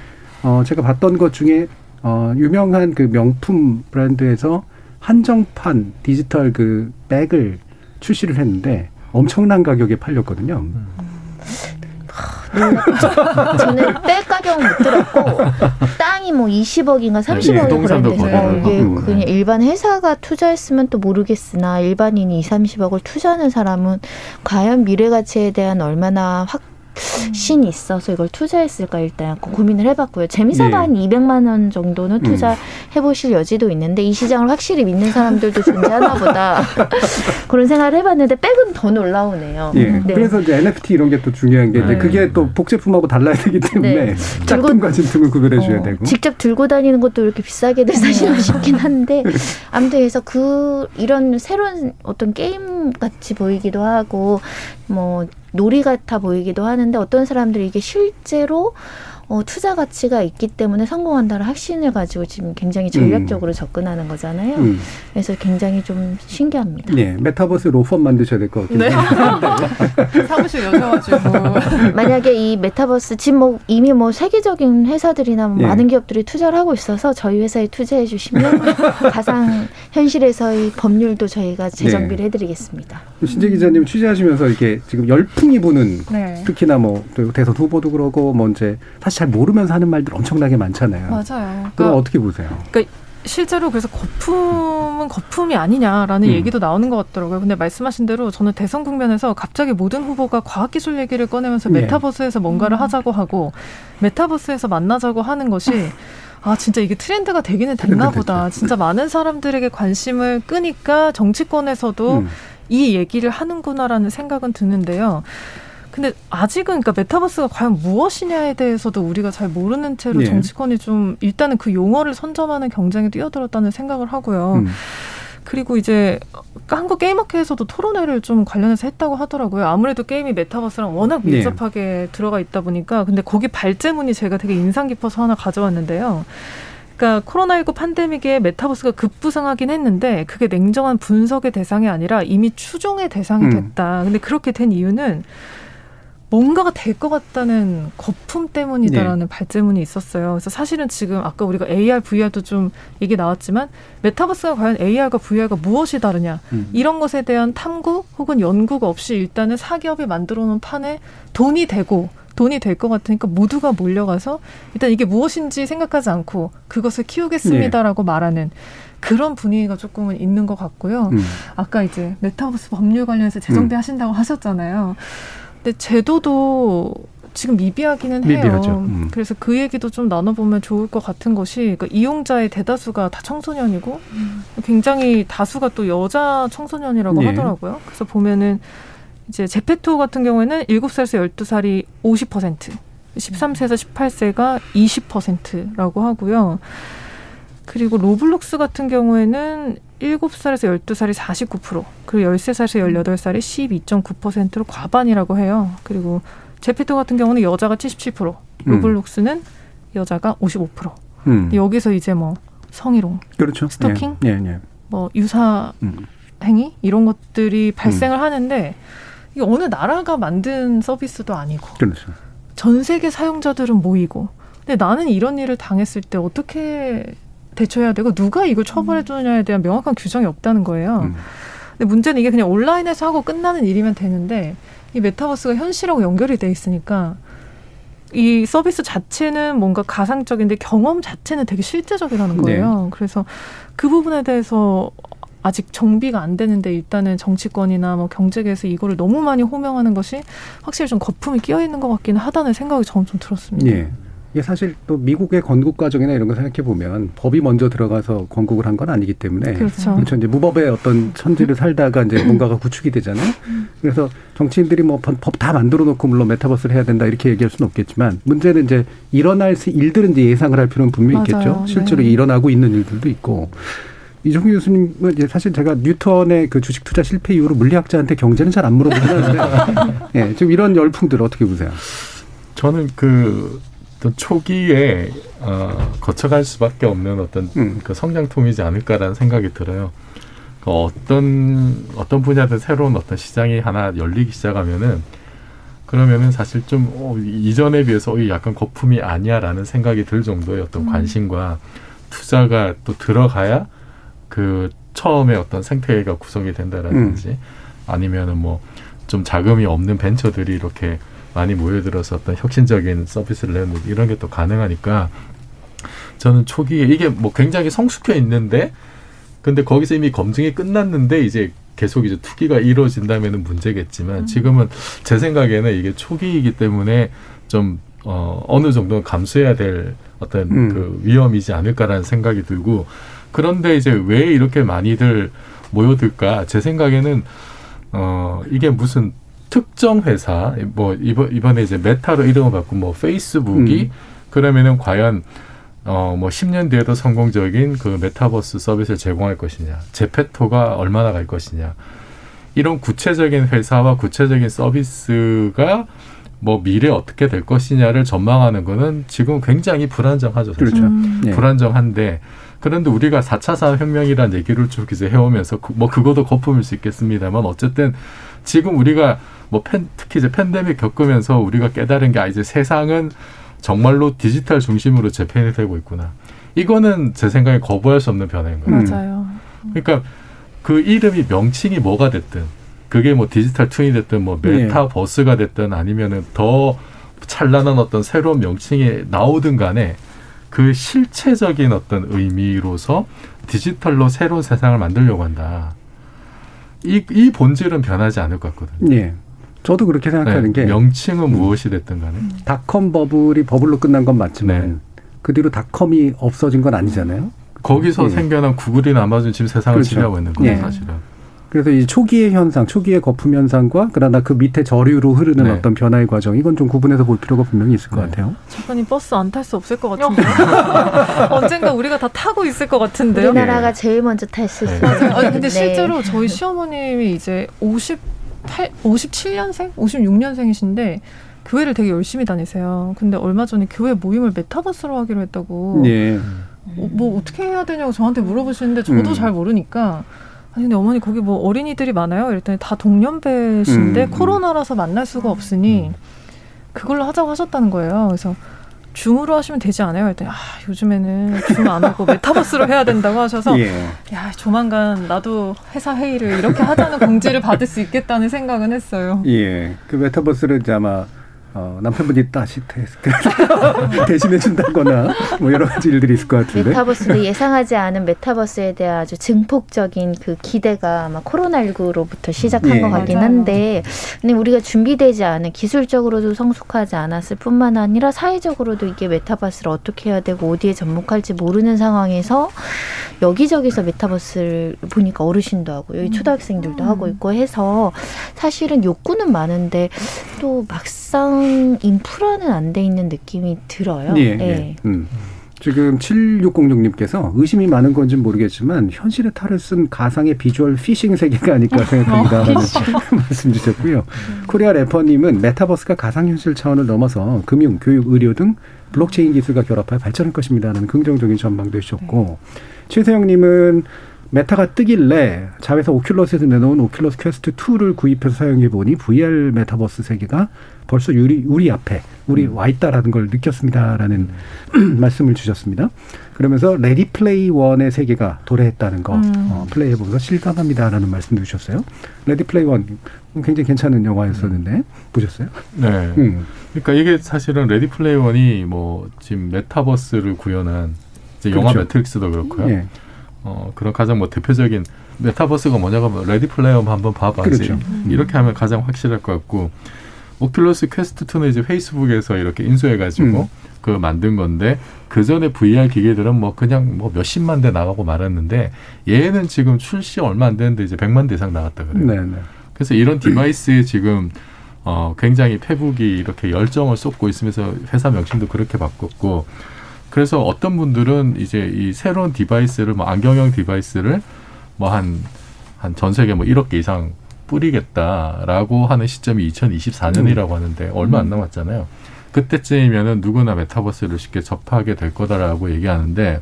어, 제가 봤던 것 중에, 어, 유명한 그 명품 브랜드에서 한정판 디지털 그 백을 출시를 했는데 엄청난 가격에 팔렸거든요. 저는 뺄 가격은 못 들었고 땅이 뭐 20억인가 30억이 예, 부동산도 그런데 어. 이게 음. 그냥 일반 회사가 투자했으면 또 모르겠으나 일반인이 2, 30억을 투자하는 사람은 과연 미래 가치에 대한 얼마나 확 신이 있어서 이걸 투자했을까 일단 그 고민을 해봤고요. 재미삼아 예. 한 200만 원 정도는 음. 투자해보실 여지도 있는데 이 시장을 확실히 믿는 사람들도 존재하나 보다 그런 생각을 해봤는데 백은 더 놀라우네요. 예. 네. 그래서 이제 NFT 이런 게 또 중요한 게 이제 네. 그게 또 복제품하고 달라야 되기 때문에 네. 짝퉁과 진퉁을 구별해 줘야 어, 되고. 직접 들고 다니는 것도 이렇게 비싸게들 사시고 싶긴 한데 아무튼 그래서 그 이런 새로운 어떤 게임 같이 보이기도 하고 뭐 놀이 같아 보이기도 하는데 어떤 사람들이 이게 실제로 어, 투자 가치가 있기 때문에 성공한다는 확신을 가지고 지금 굉장히 전략적으로 접근하는 거잖아요. 음. 그래서 굉장히 좀 신기합니다. 예, 메타버스 로펌 만드셔야 될 것 같긴 네. 해요. 사무실 여셔가지고 만약에 이 메타버스 지금 뭐 이미 뭐 세계적인 회사들이나 뭐 예. 많은 기업들이 투자를 하고 있어서 저희 회사에 투자해 주시면 가상 현실에서의 법률도 저희가 재정비를 해드리겠습니다. 신재 기자님 취재하시면서 이게 지금 열풍이 부는 네. 특히나 뭐 대선 후보도 그러고 뭐 이제 사실 잘 모르면서 하는 말들 엄청나게 많잖아요. 맞아요. 그럼 그러니까 어떻게 보세요? 그러니까 실제로 그래서 거품은 거품이 아니냐라는 음. 얘기도 나오는 것 같더라고요. 근데 말씀하신 대로 저는 대선 국면에서 갑자기 모든 후보가 과학기술 얘기를 꺼내면서 네. 메타버스에서 뭔가를 하자고 하고 메타버스에서 만나자고 하는 것이 아 진짜 이게 트렌드가 되기는 됐나 트렌드 보다. 진짜 많은 사람들에게 관심을 끄니까 정치권에서도 음. 이 얘기를 하는구나라는 생각은 드는데요. 근데 아직은 그러니까 메타버스가 과연 무엇이냐에 대해서도 우리가 잘 모르는 채로 예. 정치권이 좀 일단은 그 용어를 선점하는 경쟁에 뛰어들었다는 생각을 하고요. 음. 그리고 이제 한국 게임학회에서도 토론회를 좀 관련해서 했다고 하더라고요. 아무래도 게임이 메타버스랑 워낙 네. 밀접하게 들어가 있다 보니까 근데 거기 발제문이 제가 되게 인상 깊어서 하나 가져왔는데요. 그러니까 코로나19 팬데믹에 메타버스가 급부상하긴 했는데 그게 냉정한 분석의 대상이 아니라 이미 추종의 대상이 음. 됐다. 근데 그렇게 된 이유는 뭔가가 될 것 같다는 거품 때문이다라는 발제문이 있었어요. 그래서 사실은 지금 아까 우리가 AR, VR도 좀 얘기 나왔지만 메타버스가 과연 AR과 VR과 무엇이 다르냐 음. 이런 것에 대한 탐구 혹은 연구가 없이 일단은 사기업이 만들어 놓은 판에 돈이 되고 돈이 될 것 같으니까 모두가 몰려가서 일단 이게 무엇인지 생각하지 않고 그것을 키우겠습니다라고 말하는 그런 분위기가 조금은 있는 것 같고요. 음. 아까 이제 메타버스 법률 관련해서 재정비 음. 하신다고 하셨잖아요. 근데 제도도 지금 미비하기는 해요. 미비하죠. 음. 그래서 그 얘기도 좀 나눠보면 좋을 것 같은 것이 그러니까 이용자의 대다수가 다 청소년이고 굉장히 다수가 또 여자 청소년이라고 예. 하더라고요. 그래서 보면은 이제 제페토 같은 경우에는 7살에서 12살이 50%, 13세에서 18세가 20%라고 하고요. 그리고 로블록스 같은 경우에는 7살에서 12살이 49%, 그리고 13살에서 18살이 12.9%로 과반이라고 해요. 그리고 제페토 같은 경우는 여자가 77%, 음. 로블록스는 여자가 55%. 음. 여기서 이제 뭐 성희롱, 그렇죠. 스토킹? 예, 예. 예. 뭐 유사 음. 행위 이런 것들이 발생을 하는데 이게 어느 나라가 만든 서비스도 아니고 그렇죠. 전 세계 사용자들은 모이고 근데 나는 이런 일을 당했을 때 어떻게 대처해야 되고 누가 이걸 처벌해 주느냐에 대한 명확한 규정이 없다는 거예요. 음. 근데 문제는 이게 그냥 온라인에서 하고 끝나는 일이면 되는데 이 메타버스가 현실하고 연결이 돼 있으니까 이 서비스 자체는 뭔가 가상적인데 경험 자체는 되게 실제적이라는 거예요. 그래서 그 부분에 대해서 아직 정비가 안 되는데 일단은 정치권이나 뭐 경제계에서 이거를 너무 많이 호명하는 것이 확실히 좀 거품이 끼어 있는 것 같기는 하다는 생각이 저는 좀 들었습니다. 예. 이게 사실 또 미국의 건국 과정이나 이런 거 생각해 보면 법이 먼저 들어가서 건국을 한 건 아니기 때문에 그렇죠. 그렇죠. 이제 무법의 어떤 천지를 살다가 이제 뭔가가 구축이 되잖아요. 그래서 정치인들이 뭐 법 다 만들어 놓고 물론 메타버스를 해야 된다 이렇게 얘기할 수는 없겠지만 문제는 이제 일어날 수- 일들은 이제 예상을 할 필요는 분명히 맞아요. 있겠죠. 실제로 네. 일어나고 있는 일들도 있고. 이종규 교수님은 이제 사실 제가 뉴턴의 그 주식 투자 실패 이후로 물리학자한테 경제는 잘 안 물어보긴 하는데, 예, 지금 이런 열풍들 어떻게 보세요? 저는 그 어떤 초기에 어, 거쳐갈 수밖에 없는 어떤 음. 그 성장통이지 않을까라는 생각이 들어요. 그 어떤 어떤 분야든 새로운 어떤 시장이 하나 열리기 시작하면은 그러면은 사실 좀 어, 이전에 비해서 어, 이 약간 거품이 아니야라는 생각이 들 정도의 어떤 관심과 투자가 또 들어가야 그 처음에 어떤 생태계가 구성이 된다라든지 아니면은 뭐 좀 자금이 없는 벤처들이 이렇게 많이 모여들어서 어떤 혁신적인 서비스를 내는 이런 게 또 가능하니까 저는 초기에 이게 뭐 굉장히 성숙해 있는데 근데 거기서 이미 검증이 끝났는데 이제 계속 이제 투기가 이루어진다면은 문제겠지만 지금은 제 생각에는 이게 초기이기 때문에 좀 어, 어느 정도는 감수해야 될 어떤 음. 그 위험이지 않을까라는 생각이 들고 그런데 이제 왜 이렇게 많이들 모여들까? 제 생각에는 어 이게 무슨 특정 회사 뭐 이번 이번에 이제 메타로 이름을 바꾼 뭐 페이스북이 음. 그러면은 과연 어뭐 10년 뒤에도 성공적인 그 메타버스 서비스를 제공할 것이냐, 제페토가 얼마나 갈 것이냐 이런 구체적인 회사와 구체적인 서비스가 뭐 미래 어떻게 될 것이냐를 전망하는 거는 지금 굉장히 불안정하죠. 사실. 그렇죠. 음. 예. 불안정한데 그런데 우리가 4차 산업혁명이라는 얘기를 쭉 이제 해오면서 그- 뭐 그것도 거품일 수 있겠습니다만 어쨌든 지금 우리가 뭐 팬, 특히 이제 팬데믹 겪으면서 우리가 깨달은 게 아, 이제 세상은 정말로 디지털 중심으로 재편이 되고 있구나. 이거는 제 생각에 거부할 수 없는 변화인 거예요. 맞아요. 그러니까 그 이름이 명칭이 뭐가 됐든 그게 뭐 디지털 툰이 됐든 뭐 메타버스가 됐든 아니면은 더 찬란한 어떤 새로운 명칭이 나오든 간에 그 실체적인 어떤 의미로서 디지털로 새로운 세상을 만들려고 한다. 이, 이 본질은 변하지 않을 것 같거든요. 예. 저도 그렇게 생각하는 네, 게 명칭은 무엇이 됐든 간에 닷컴 버블이 버블로 끝난 건 맞지만 그 뒤로 닷컴이 없어진 건 아니잖아요. 거기서 예. 생겨난 구글이나 아마존 지금 세상을 그렇죠. 지배하고 있는 거예요, 예. 사실은. 그래서 이 초기의 현상, 초기의 거품 현상과 그러나 그 밑에 저류로 흐르는 네. 어떤 변화의 과정 이건 좀 구분해서 볼 필요가 분명히 있을 것 같아요. 작가님 버스 안 탈 수 없을 것 같은데요. 언젠가 우리가 다 타고 있을 것 같은데요. 우리나라가 제일 먼저 탈 수 있어요. 맞아요. 아니, 근데 네. 실제로 저희 시어머님이 이제 58, 57년생, 56년생이신데 교회를 되게 열심히 다니세요. 근데 얼마 전에 교회 모임을 메타버스로 하기로 했다고. 예. 어, 뭐 어떻게 해야 되냐고 저한테 물어보시는데 저도 음. 잘 모르니까. 아니 근데 어머니 거기 뭐 어린이들이 많아요. 이랬더니 다 동년배신데 음, 음. 코로나라서 만날 수가 없으니 그걸로 하자고 하셨다는 거예요. 그래서 줌으로 하시면 되지 않아요? 그랬더니 아 요즘에는 줌 안 하고 메타버스로 해야 된다고 하셔서 예. 야 조만간 나도 회사 회의를 이렇게 하자는 공지를 받을 수 있겠다는 생각은 했어요. 예. 그 메타버스를 이제 아마 어, 남편분이 다시 대신해 준다거나 뭐 여러 가지 일들이 있을 것 같은데. 메타버스도 예상하지 않은 메타버스에 대한 아주 증폭적인 그 기대가 아마 코로나19로부터 시작한 예. 것 같긴 맞아요. 한데, 근데 우리가 준비되지 않은 기술적으로도 성숙하지 않았을 뿐만 아니라 사회적으로도 이게 메타버스를 어떻게 해야 되고 어디에 접목할지 모르는 상황에서 여기저기서 메타버스를 보니까 어르신도 하고 여기 초등학생들도 하고 있고 해서 사실은 욕구는 많은데 또 막상 인프라는 안 돼 있는 느낌이 들어요. 예. 예. 음. 지금 7606님께서 의심이 많은 건지 는 모르겠지만 현실의 탈을 쓴 가상의 보이스 피싱 세계가 아닐까 생각합니다라는 말씀 주셨고요. 코리아 래퍼님은 메타버스가 가상현실 차원을 넘어서 금융, 교육, 의료 등 블록체인 기술과 결합하여 발전할 것입니다 라는 긍정적인 전망도 해주셨고 최세영님은 메타가 뜨길래 자회사 오큘러스에서 내놓은 오큘러스 퀘스트 2를 구입해서 사용해 보니 VR 메타버스 세계가 벌써 우리 우리 앞에 우리 와 있다라는 걸 느꼈습니다라는 말씀을 주셨습니다. 그러면서 레디 플레이어 원의 세계가 도래했다는 거 음. 어, 플레이해 보면서 실감합니다라는 말씀도 주셨어요. 레디 플레이어 원 굉장히 괜찮은 영화였었는데 보셨어요? 네. 음. 그러니까 이게 사실은 레디 플레이어 원이 뭐 지금 메타버스를 구현한 이제 영화 그렇죠. 매트릭스도 그렇고요. 예. 어, 그런 가장 뭐 대표적인 메타버스가 뭐냐고 하면 Ready Player One 한번 봐봐지. 그렇죠. 이렇게 하면 가장 확실할 것 같고 오큘러스 퀘스트 2는 이제 페이스북에서 이렇게 인수해가지고 음. 그 만든 건데 그 전에 VR 기계들은 뭐 그냥 뭐 몇십만 대 나가고 말았는데 얘는 지금 출시 얼마 안 됐는데 이제 백만 대 이상 나갔다 그래요. 네, 네. 그래서 이런 디바이스에 지금 어 굉장히 페북이 이렇게 열정을 쏟고 있으면서 회사 명칭도 그렇게 바꿨고 그래서 어떤 분들은 이제 이 새로운 디바이스를 뭐 안경형 디바이스를 뭐 한 한 전 세계 뭐 1억 개 이상 뿌리겠다라고 하는 시점이 2024년이라고 하는데 얼마 안 남았잖아요. 그때쯤이면은 누구나 메타버스를 쉽게 접하게 될 거다라고 얘기하는데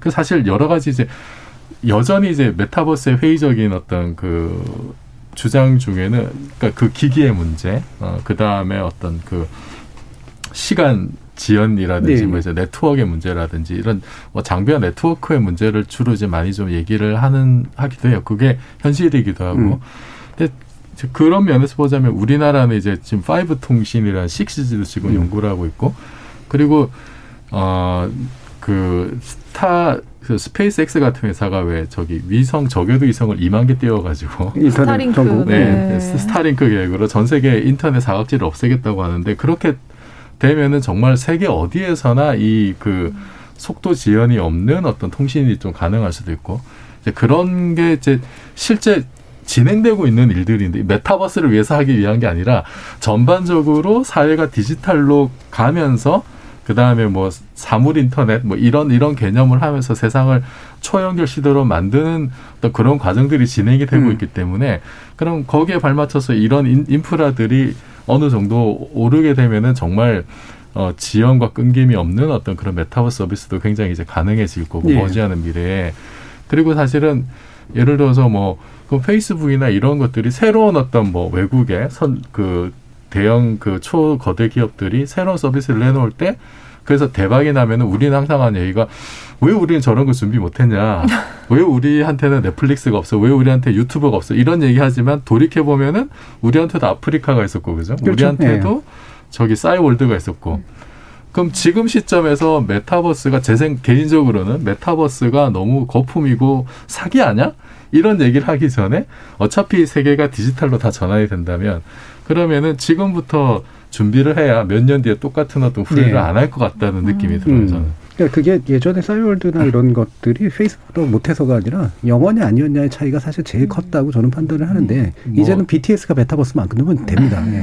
그 사실 여러 가지 이제 여전히 이제 메타버스의 회의적인 어떤 그 주장 중에는 그러니까 그 기기의 문제, 어, 그 다음에 어떤 그 시간 지연이라든지 네. 뭐 이제 네트워크의 문제라든지 이런 뭐 장비와 네트워크의 문제를 주로 이제 많이 좀 얘기를 하는 하기도 해요. 그게 현실이기도 하고. 음. 그런 면에서 보자면 우리나라는 이제 지금 5 통신이라는 6G도 지금 음. 연구를 하고 있고 그리고 어그 스타 그 스페이스 X 같은 회사가 왜 저기 위성 저궤도 위성을 2만 개 띄워가지고 스타링크. 전국. 네, 네. 스타링크 계획으로 전 세계 인터넷 사각지를 없애겠다고 하는데 그렇게 되면은 정말 세계 어디에서나 이 그 속도 지연이 없는 어떤 통신이 좀 가능할 수도 있고 이제 그런 게 이제 실제 진행되고 있는 일들인데 메타버스를 위해서 하기 위한 게 아니라 전반적으로 사회가 디지털로 가면서 그 다음에 뭐 사물 인터넷 뭐 이런 이런 개념을 하면서 세상을 초연결 시대로 만드는 어떤 그런 과정들이 진행이 되고 음. 있기 때문에 그럼 거기에 발맞춰서 이런 인, 인프라들이 어느 정도 오르게 되면은 정말 어, 지연과 끊김이 없는 어떤 그런 메타버스 서비스도 굉장히 이제 가능해질 거고 예. 머지않은 미래에 그리고 사실은 예를 들어서 뭐 그 페이스북이나 이런 것들이 새로운 어떤 뭐 외국의 선 그 대형 그 초거대 기업들이 새로운 서비스를 내놓을 때 그래서 대박이 나면은 우리는 항상 하는 얘기가 왜 우리는 저런 거 준비 못했냐? 왜 우리한테는 넷플릭스가 없어? 왜 우리한테 유튜브가 없어? 이런 얘기 하지만 돌이켜 보면은 우리한테도 아프리카가 있었고 그죠? 그렇죠. 우리한테도 저기 싸이월드가 있었고. 그럼 지금 시점에서 메타버스가 제생 개인적으로는 메타버스가 너무 거품이고 사기 아냐? 이런 얘기를 하기 전에 어차피 세계가 디지털로 다 전환이 된다면 그러면은 지금부터 준비를 해야 몇 년 뒤에 똑같은 어떤 후회를 네. 안할 것 같다는 느낌이 들어요. 음. 저는. 그러니까 그게 예전에 싸이월드나 이런 것들이 페이스북도 못해서가 아니라 영원이 아니었냐의 차이가 사실 제일 컸다고 저는 판단을 하는데 뭐. 이제는 BTS가 메타버스만 끊으면 됩니다. 예.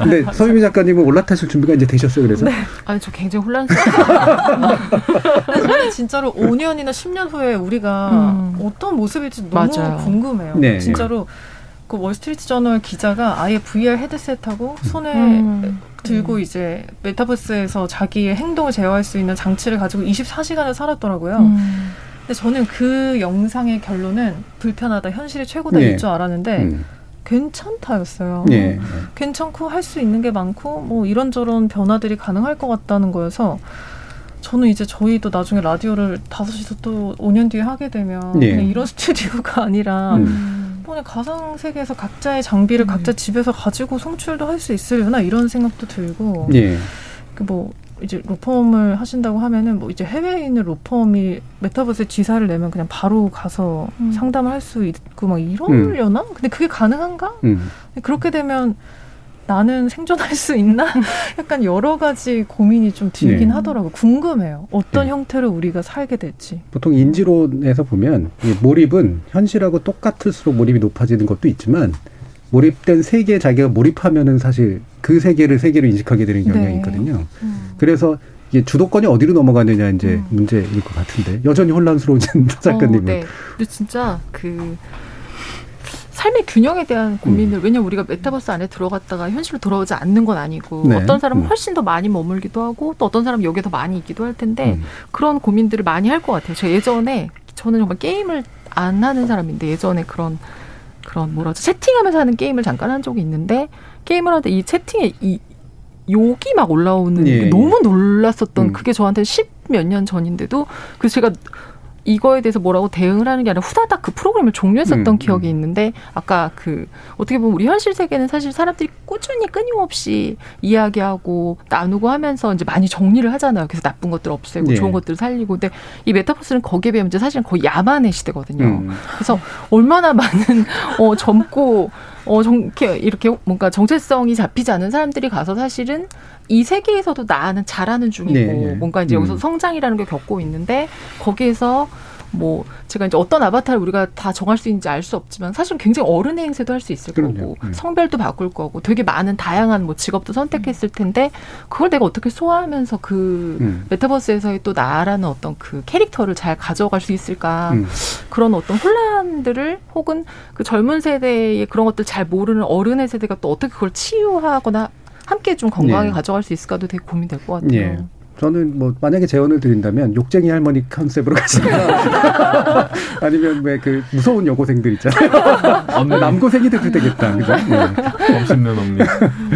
근데 서유미 작가님은 올라타실 준비가 이제 되셨어요. 그래서 아니 저 굉장히 혼란스러워. 근데 저는 진짜로 5년이나 10년 후에 우리가 음. 어떤 모습일지 너무 맞아요. 궁금해요. 네. 진짜로 그 월스트리트 저널 기자가 아예 VR 헤드셋하고 손에 음. 들고 이제 메타버스에서 자기의 행동을 제어할 수 있는 장치를 가지고 24시간을 살았더라고요. 음. 근데 저는 그 영상의 결론은 불편하다, 현실이 최고다 네. 일줄 알았는데 음. 괜찮다였어요. 예. 괜찮고 할 수 있는 게 많고 뭐 이런저런 변화들이 가능할 것 같다는 거여서 저는 이제 저희도 나중에 라디오를 다섯이서 또 5년 뒤에 하게 되면 예. 그냥 이런 스튜디오가 아니라 음. 뭐 그냥 가상 세계에서 각자의 장비를 각자 집에서 가지고 송출도 할 수 있으려나 이런 생각도 들고 예. 그뭐 이제 로펌을 하신다고 하면은 뭐 이제 해외에 있는 로펌이 메타버스에 지사를 내면 그냥 바로 가서 음. 상담을 할 수 있고 막 이러려나? 근데 그게 가능한가? 음. 그렇게 되면 나는 생존할 수 있나? 약간 여러 가지 고민이 좀 들긴 네. 하더라고. 요 궁금해요. 어떤 네. 형태로 우리가 살게 될지. 보통 인지론에서 보면 이 몰입은 현실하고 똑같을수록 몰입이 높아지는 것도 있지만 몰입된 세계에 자기가 몰입하면은 사실 그 세계를 세계로 인식하게 되는 경향이 네. 있거든요. 음. 그래서 이게 주도권이 어디로 넘어가느냐 이제 음. 문제일 것 같은데 여전히 혼란스러우신 작가님은 어, 네. 근데 진짜 그 삶의 균형에 대한 고민을 왜냐면 우리가 메타버스 안에 들어갔다가 현실로 돌아오지 않는 건 아니고 네. 어떤 사람은 음. 훨씬 더 많이 머물기도 하고 또 어떤 사람은 여기에 더 많이 있기도 할 텐데 음. 그런 고민들을 많이 할 것 같아요. 제가 예전에 저는 정말 게임을 안 하는 사람인데 예전에 그런 그런 뭐라죠 채팅하면서 하는 게임을 잠깐 한 적이 있는데 게임을 하는데 이 채팅에 이 욕이 막 올라오는 예, 게 예. 너무 놀랐었던 음. 그게 저한테 십 몇 년 전인데도 그래서 제가 이거에 대해서 뭐라고 대응을 하는 게 아니라 후다닥 그 프로그램을 종료했었던 음, 기억이 음. 있는데 아까 그 어떻게 보면 우리 현실 세계는 사실 사람들이 꾸준히 끊임없이 이야기하고 나누고 하면서 이제 많이 정리를 하잖아요. 그래서 나쁜 것들 없애고 네. 좋은 것들 살리고 근데 이 메타버스는 거기에 비하면 이제 사실은 거의 야만의 시대거든요. 음. 그래서 얼마나 많은 어 젊고 어 정, 이렇게, 이렇게 뭔가 정체성이 잡히지 않은 사람들이 가서 사실은 이 세계에서도 나는 잘하는 중이고 네, 네. 뭔가 이제 여기서 음. 성장이라는 걸 겪고 있는데 거기에서 뭐 제가 이제 어떤 아바타를 우리가 다 정할 수 있는지 알 수 없지만 사실 굉장히 어른의 행세도 할 수 있을 그럼요. 거고 음. 성별도 바꿀 거고 되게 많은 다양한 뭐 직업도 선택했을 텐데 그걸 내가 어떻게 소화하면서 그 음. 메타버스에서의 또 나라는 어떤 그 캐릭터를 잘 가져갈 수 있을까 음. 그런 어떤 혼란들을 혹은 그 젊은 세대의 그런 것들 잘 모르는 어른의 세대가 또 어떻게 그걸 치유하거나 함께 좀 건강하게 네. 가져갈 수 있을까도 되게 고민될 것 같아요. 예. 저는 뭐 만약에 재원을 드린다면 욕쟁이 할머니 컨셉으로 가시거나 아니면 왜 그 무서운 여고생들 있잖아요. 남고생이 돼도 되겠다. 그죠? 네. 없는 언니.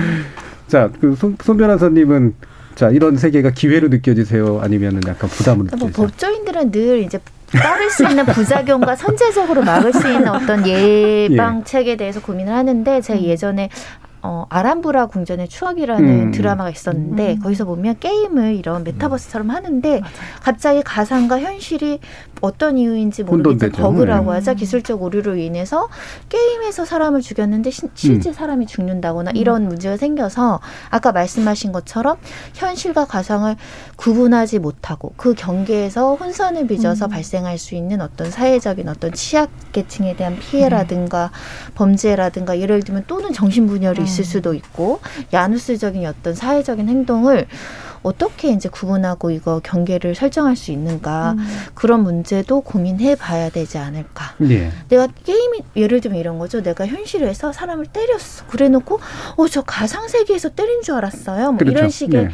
자, 그 손, 손 변호사님은 자 이런 세계가 기회로 느껴지세요? 아니면은 약간 부담으로 뭐 느껴지세요? 법조인들은 늘 이제 따를 수 있는 부작용과 선제적으로 막을 수 있는 어떤 예방책에 대해서 고민을 하는데 제가 예전에 어, 아람브라 궁전의 추억이라는 음. 드라마가 있었는데 음. 거기서 보면 게임을 이런 메타버스처럼 하는데 갑자기 가상과 현실이 어떤 이유인지 혼돈되죠. 버그라고 네. 하자 기술적 오류로 인해서 게임에서 사람을 죽였는데 시- 실제 음. 사람이 죽는다거나 이런 문제가 생겨서 아까 말씀하신 것처럼 현실과 가상을 구분하지 못하고 그 경계에서 혼선을 빚어서 음. 발생할 수 있는 어떤 사회적인 어떤 취약 계층에 대한 피해라든가 범죄라든가 예를 들면 또는 정신 분열이 있을 수도 있고 야누스적인 어떤 사회적인 행동을 어떻게 이제 구분하고 이거 경계를 설정할 수 있는가 그런 문제도 고민해 봐야 되지 않을까. 예. 내가 게임이 예를 들면 이런 거죠. 내가 현실에서 사람을 때렸어. 그래놓고 어 저 가상 세계에서 때린 줄 알았어요. 뭐 그렇죠. 이런 식의 네.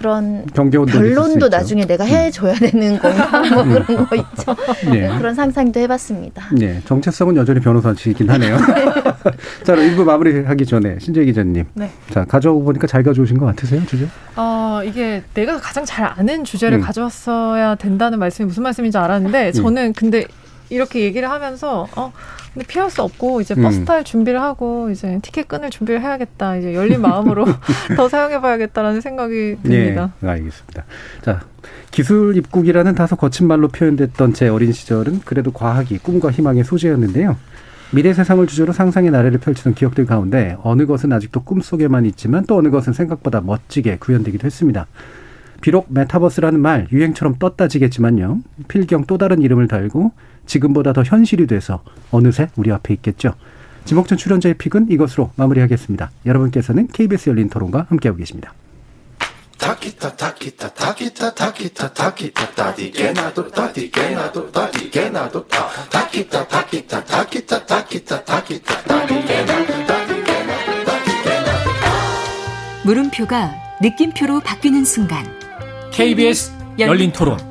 그런 변론도 있죠. 나중에 내가 해줘야 되는 건가 뭐 음. 그런 거 있죠. 예. 그런 상상도 해봤습니다. 네, 정체성은 여전히 변호사시긴 하네요. 자, 그럼 일부 마무리하기 전에 신재 기자님. 네. 자, 가져오고 보니까 잘 가져오신 것 같으세요, 주제? 어, 이게 내가 가장 잘 아는 주제를 음. 가져왔어야 된다는 말씀이 무슨 말씀인지 알았는데 저는 근데 이렇게 얘기를 하면서 어 근데 피할 수 없고 이제 버스 음. 탈 준비를 하고 이제 티켓 끊을 준비를 해야겠다 이제 열린 마음으로 더 사용해봐야겠다라는 생각이 듭니다. 예, 알겠습니다. 자, 기술 입국이라는 다소 거친 말로 표현됐던 제 어린 시절은 그래도 과학이 꿈과 희망의 소재였는데요. 미래 세상을 주제로 상상의 나래를 펼치던 기억들 가운데 어느 것은 아직도 꿈속에만 있지만 또 어느 것은 생각보다 멋지게 구현되기도 했습니다. 비록 메타버스라는 말 유행처럼 떴다지겠지만요. 필경 또 다른 이름을 달고 지금보다 더 현실이 돼서 어느새 우리 앞에 있겠죠. 지목전 출연자의 픽은 이것으로 마무리하겠습니다. 여러분께서는 KBS 열린 토론과 함께하고 계십니다. 물음표가 느낌표로 바뀌는 순간 KBS 열린 토론.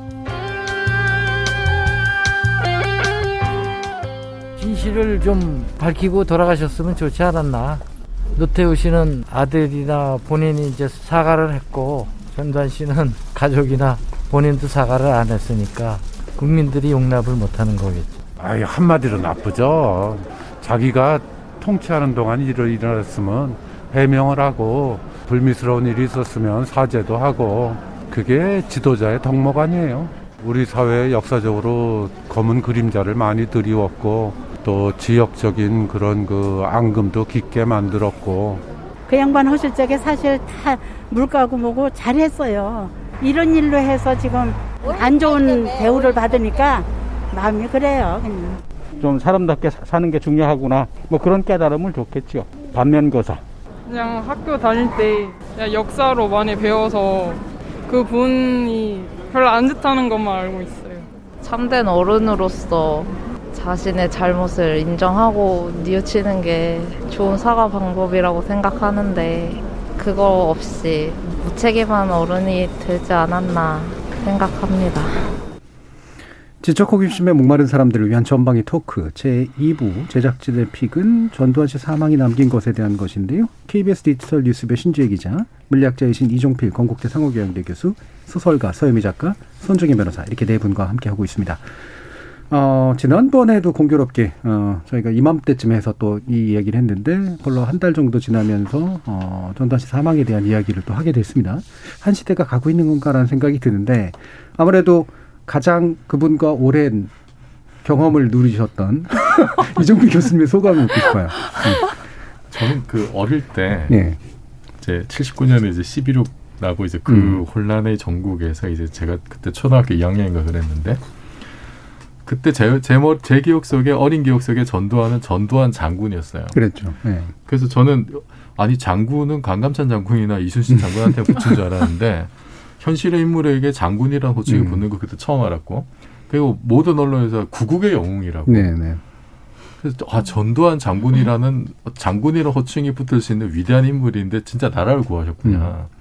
진실을 좀 밝히고 돌아가셨으면 좋지 않았나. 노태우 씨는 아들이나 본인이 이제 사과를 했고 전두환 씨는 가족이나 본인도 사과를 안 했으니까 국민들이 용납을 못하는 거겠죠. 아이 한마디로 나쁘죠. 자기가 통치하는 동안 일을 일어났으면 해명을 하고 불미스러운 일이 있었으면 사죄도 하고 그게 지도자의 덕목 아니에요. 우리 사회에 역사적으로 검은 그림자를 많이 드리웠고 또 지역적인 그런 그 앙금도 깊게 만들었고 그 양반 하실 적에 사실 다 물가고 뭐고 잘했어요. 이런 일로 해서 지금 안 좋은 대우를 받으니까 마음이 그래요. 그냥. 좀 사람답게 사- 사는 게 중요하구나. 뭐 그런 깨달음을 줬겠죠. 반면교사. 그냥 학교 다닐 때 그냥 역사로 많이 배워서 그 분이 별로 안 좋다는 것만 알고 있어요. 참된 어른으로서 자신의 잘못을 인정하고 뉘우치는 게 좋은 사과 방법이라고 생각하는데 그거 없이 무책임한 어른이 되지 않았나 생각합니다. 지적 호기심에 목마른 사람들을 위한 전방위 토크 제2부 제작진의 픽은 전두환 씨 사망이 남긴 것에 대한 것인데요. KBS 디지털 뉴스배 신주혜 기자, 물리학자이신 이종필 건국대 상호교양대 교수, 소설가 서유미 작가, 손중희 변호사 이렇게 네 분과 함께하고 있습니다. 어, 지난번에도 공교롭게 어, 저희가 이맘때쯤 해서 또 이 이야기를 했는데 벌써 한 달 정도 지나면서 어, 전두환 씨 사망에 대한 이야기를 또 하게 됐습니다. 한 시대가 가고 있는 건가라는 생각이 드는데 아무래도 가장 그분과 오랜 경험을 누리셨던 이종필 교수님의 소감을 듣고 싶어요. 저는 그 어릴 때 예. 이제 79년에 이제 11.6 라고 이제 그 음. 혼란의 전국에서 이제 제가 그때 초등학교 2학년인가 그랬는데 그때 제, 제, 머- 제 기억 속에 어린 기억 속에 전두환은 전두환 장군이었어요. 그랬죠. 예. 그래서 저는 아니 장군은 강감찬 장군이나 이순신 장군한테 붙인 줄 알았는데 현실의 인물에게 장군이라는 호칭이 음. 붙는 거 그때 처음 알았고 그리고 모든 언론에서 구국의 영웅이라고 네, 네. 그래서 또, 아 전두환 장군이라는 장군이라는 호칭이 붙을 수 있는 위대한 인물인데 진짜 나라를 구하셨구나. 음.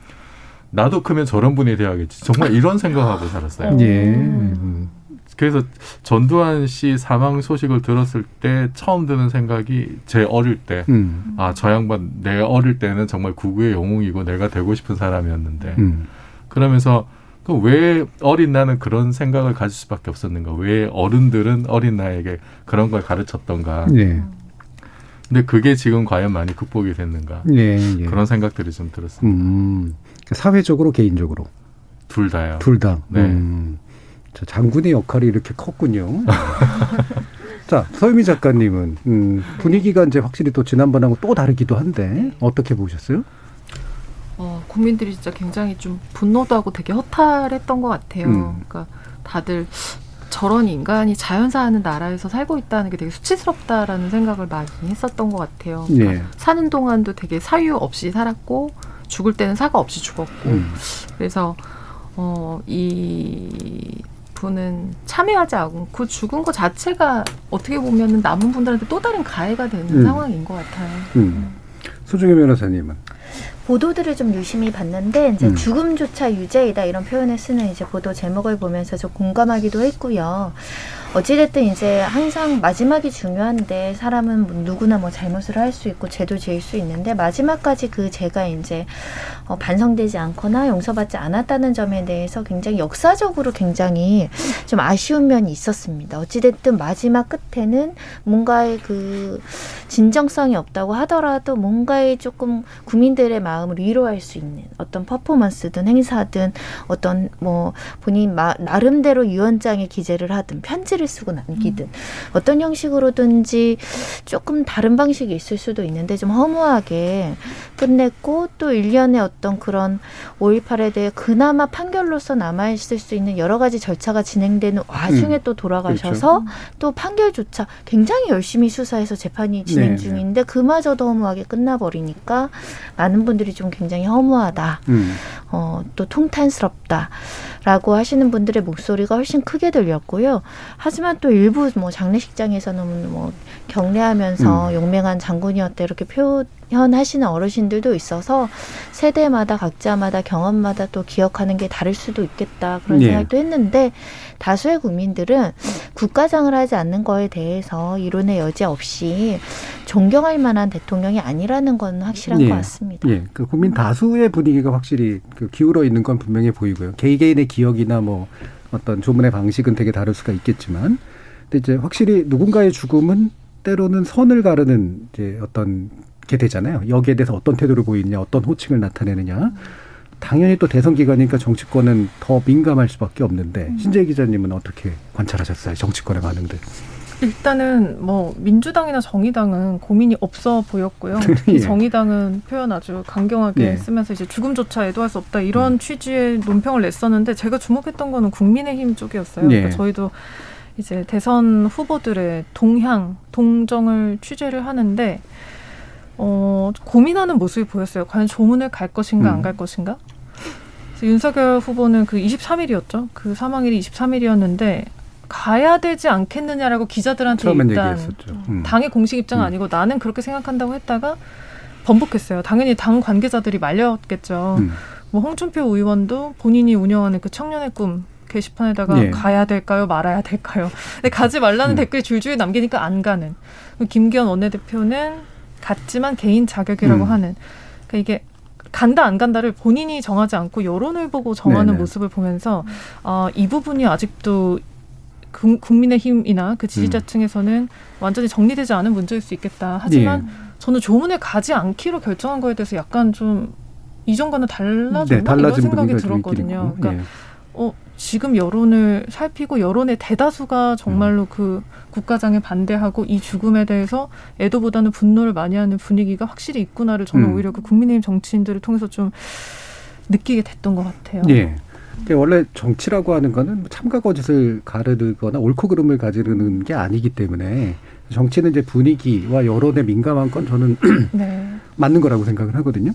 나도 크면 저런 분이 돼야겠지. 정말 이런 생각하고 살았어요. 예. 음. 그래서 전두환 씨 사망 소식을 들었을 때 처음 드는 생각이 제 어릴 때, 음. 아, 저 양반 내가 어릴 때는 정말 구구의 영웅이고 내가 되고 싶은 사람이었는데, 음. 그러면서 그럼 왜 어린 나는 그런 생각을 가질 수밖에 없었는가? 왜 어른들은 어린 나에게 그런 걸 가르쳤던가? 예. 근데 그게 지금 과연 많이 극복이 됐는가? 예, 예. 그런 생각들이 좀 들었습니다. 음, 사회적으로 개인적으로 둘 다요. 둘 다. 네. 음, 자, 장군의 역할이 이렇게 컸군요. 자, 서유미 작가님은 음, 분위기가 이제 확실히 또 지난번하고 또 다르기도 한데 어떻게 보셨어요? 어, 국민들이 진짜 굉장히 좀 분노도 하고 되게 허탈했던 것 같아요. 음. 그러니까 다들 저런 인간이 자연사하는 나라에서 살고 있다는 게 되게 수치스럽다라는 생각을 많이 했었던 것 같아요. 그러니까 예. 사는 동안도 되게 사유 없이 살았고 죽을 때는 사과 없이 죽었고 음. 그래서 어, 이 분은 참여하지 않고 죽은 것 자체가 어떻게 보면은 남은 분들한테 또 다른 가해가 되는 음. 상황인 것 같아요. 음. 소중의 변호사님은 보도들을 좀 유심히 봤는데 이제 음. 죽음조차 유죄이다 이런 표현을 쓰는 이제 보도 제목을 보면서 좀 공감하기도 했고요. 어찌됐든 이제 항상 마지막이 중요한데 사람은 뭐 누구나 뭐 잘못을 할 수 있고 죄도 지을 수 있는데 마지막까지 그 죄가 이제 어, 반성되지 않거나 용서받지 않았다는 점에 대해서 굉장히 역사적으로 굉장히 좀 아쉬운 면이 있었습니다. 어찌됐든 마지막 끝에는 뭔가의 그 진정성이 없다고 하더라도 뭔가의 조금 국민들의 마음을 위로할 수 있는 어떤 퍼포먼스든 행사든 어떤 뭐 본인 마, 나름대로 유언장에 기재를 하든 편지 를 쓰고 남기든 어떤 형식으로든지 조금 다른 방식이 있을 수도 있는데 좀 허무하게 끝냈고 또 일련의 어떤 그런 5.18에 대해 그나마 판결로서 남아있을 수 있는 여러 가지 절차가 진행되는 와중에 음. 또 돌아가셔서 또 판결조차 굉장히 열심히 수사해서 재판이 진행 네, 중인데 그마저도 허무하게 끝나버리니까 많은 분들이 좀 굉장히 허무하다. 음. 어, 또 통탄스럽다라고 하시는 분들의 목소리가 훨씬 크게 들렸고요. 하 지만 또 일부 뭐 장례식장에서는 뭐 경례하면서 음. 용맹한 장군이었다 이렇게 표현하시는 어르신들도 있어서 세대마다 각자마다 경험마다 또 기억하는 게 다를 수도 있겠다 그런 예. 생각도 했는데 다수의 국민들은 국가장을 하지 않는 거에 대해서 이론의 여지 없이 존경할 만한 대통령이 아니라는 건 확실한 것 같습니다. 예, 그 국민 다수의 분위기가 확실히 그 기울어 있는 건 분명해 보이고요. 개개인의 기억이나 뭐 어떤 조문의 방식은 되게 다를 수가 있겠지만, 근데 이제 확실히 누군가의 죽음은 때로는 선을 가르는 이제 어떤 게 되잖아요. 여기에 대해서 어떤 태도를 보이느냐, 어떤 호칭을 나타내느냐. 당연히 또 대선 기간이니까 정치권은 더 민감할 수밖에 없는데 신재 기자님은 어떻게 관찰하셨어요? 정치권의 반응들. 일단은 뭐 민주당이나 정의당은 고민이 없어 보였고요. 예. 이 정의당은 표현 아주 강경하게 예. 쓰면서 이제 죽음조차 애도할 수 없다 이런 취지의 논평을 냈었는데 제가 주목했던 거는 국민의힘 쪽이었어요. 예. 그러니까 저희도 이제 대선 후보들의 동향, 동정을 취재를 하는데 어, 고민하는 모습이 보였어요. 과연 조문을 갈 것인가 음. 안갈 것인가? 윤석열 후보는 그 23일이었죠. 그 사망일이 23일이었는데 가야 되지 않겠느냐라고 기자들한테 처음엔 일단 얘기했었죠. 음. 당의 공식 입장은 음. 아니고 나는 그렇게 생각한다고 했다가 번복했어요. 당연히 당 관계자들이 말렸겠죠. 음. 뭐 홍준표 의원도 본인이 운영하는 그 청년의 꿈 게시판에다가 예. 가야 될까요, 말아야 될까요? 근데 가지 말라는 음. 댓글 줄줄이 남기니까 안 가는. 김기현 원내대표는 갔지만 개인 자격이라고 음. 하는. 그러니까 이게 간다 안 간다를 본인이 정하지 않고 여론을 보고 정하는 네네. 모습을 보면서 아, 이 부분이 아직도 국- 국민의힘이나 그 지지자층에서는 완전히 정리되지 않은 문제일 수 있겠다. 하지만 예. 저는 조문에 가지 않기로 결정한 거에 대해서 약간 좀 이전과는 달라졌나 네, 이런 달라진 생각이 좀 있긴 들었거든요. 그러니까 예. 어, 지금 여론을 살피고 여론의 대다수가 정말로 그 국가장에 반대하고 이 죽음에 대해서 애도보다는 분노를 많이 하는 분위기가 확실히 있구나를 저는 음. 오히려 그 국민의힘 정치인들을 통해서 좀 느끼게 됐던 것 같아요. 예. 원래 정치라고 하는 거는 뭐 참가 거짓을 가르거나 옳고 그름을 가지르는 게 아니기 때문에 정치는 이제 분위기와 여론에 민감한 건 저는 네. 맞는 거라고 생각을 하거든요.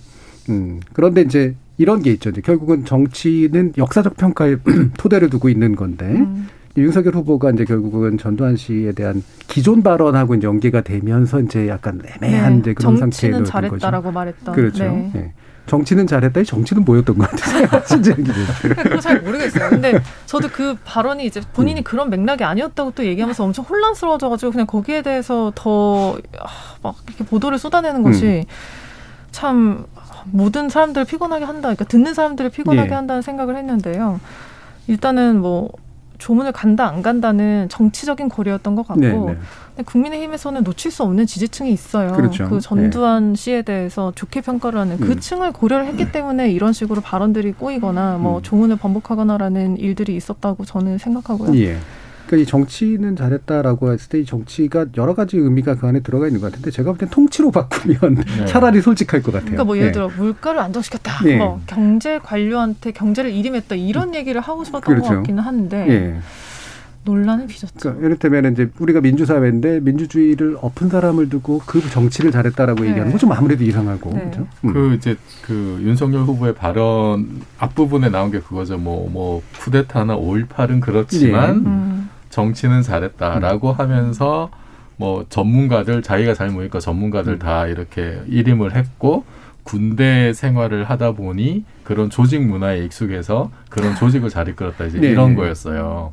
음, 그런데 이제 이런 게 있죠. 이제 결국은 정치는 역사적 평가에 토대를 두고 있는 건데 음. 윤석열 후보가 이제 결국은 전두환 씨에 대한 기존 발언하고 이제 연계가 되면서 이제 약간 애매한 네, 이제 그런 상태로 정치는 된 거죠. 잘했다라고 말했던. 그렇죠. 네. 예. 정치는 잘했다. 이 정치는 뭐였던 것 같으세요? 진짜 잘 모르겠어요. 근데 저도 그 발언이 이제 본인이 그런 맥락이 아니었다고 또 얘기하면서 엄청 혼란스러워져가지고 그냥 거기에 대해서 더 막 이렇게 보도를 쏟아내는 것이 참 모든 사람들을 피곤하게 한다. 그러니까 듣는 사람들을 피곤하게 예. 한다는 생각을 했는데요. 일단은 뭐 조문을 간다 안 간다는 정치적인 거리였던 것 같고 네, 네. 근데 국민의힘에서는 놓칠 수 없는 지지층이 있어요. 그렇죠. 그 전두환 씨에 대해서 좋게 평가를 하는 그 음. 층을 고려를 했기 때문에 이런 식으로 발언들이 꼬이거나 뭐 음. 조문을 번복하거나라는 일들이 있었다고 저는 생각하고요. 예. 그러니까 이 정치는 잘했다라고 했을 때 이 정치가 여러 가지 의미가 그 안에 들어가 있는 것 같은데 제가 볼 땐 통치로 바꾸면 차라리 솔직할 것 같아요. 그러니까 뭐 예를 예. 들어 물가를 안정시켰다, 네. 뭐 경제 관료한테 경제를 이름했다 이런 얘기를 하고 싶었던 것 그렇죠. 같기는 한데 예. 논란을 빚었죠. 그러니까 이를테면 이제 우리가 민주사회인데 민주주의를 엎은 사람을 두고 그 정치를 잘했다라고 네. 얘기하는 건 좀 아무래도 이상하고 네. 그렇죠? 음. 그 이제 그 윤석열 후보의 발언 앞부분에 나온 게 그거죠. 뭐뭐 쿠데타나 5.18은 그렇지만 예. 음. 정치는 잘했다라고 하면서 뭐 전문가들 자기가 잘 모니까 전문가들 다 이렇게 일임을 했고 군대 생활을 하다 보니 그런 조직 문화에 익숙해서 그런 조직을 잘 이끌었다 이제 네. 이런 거였어요.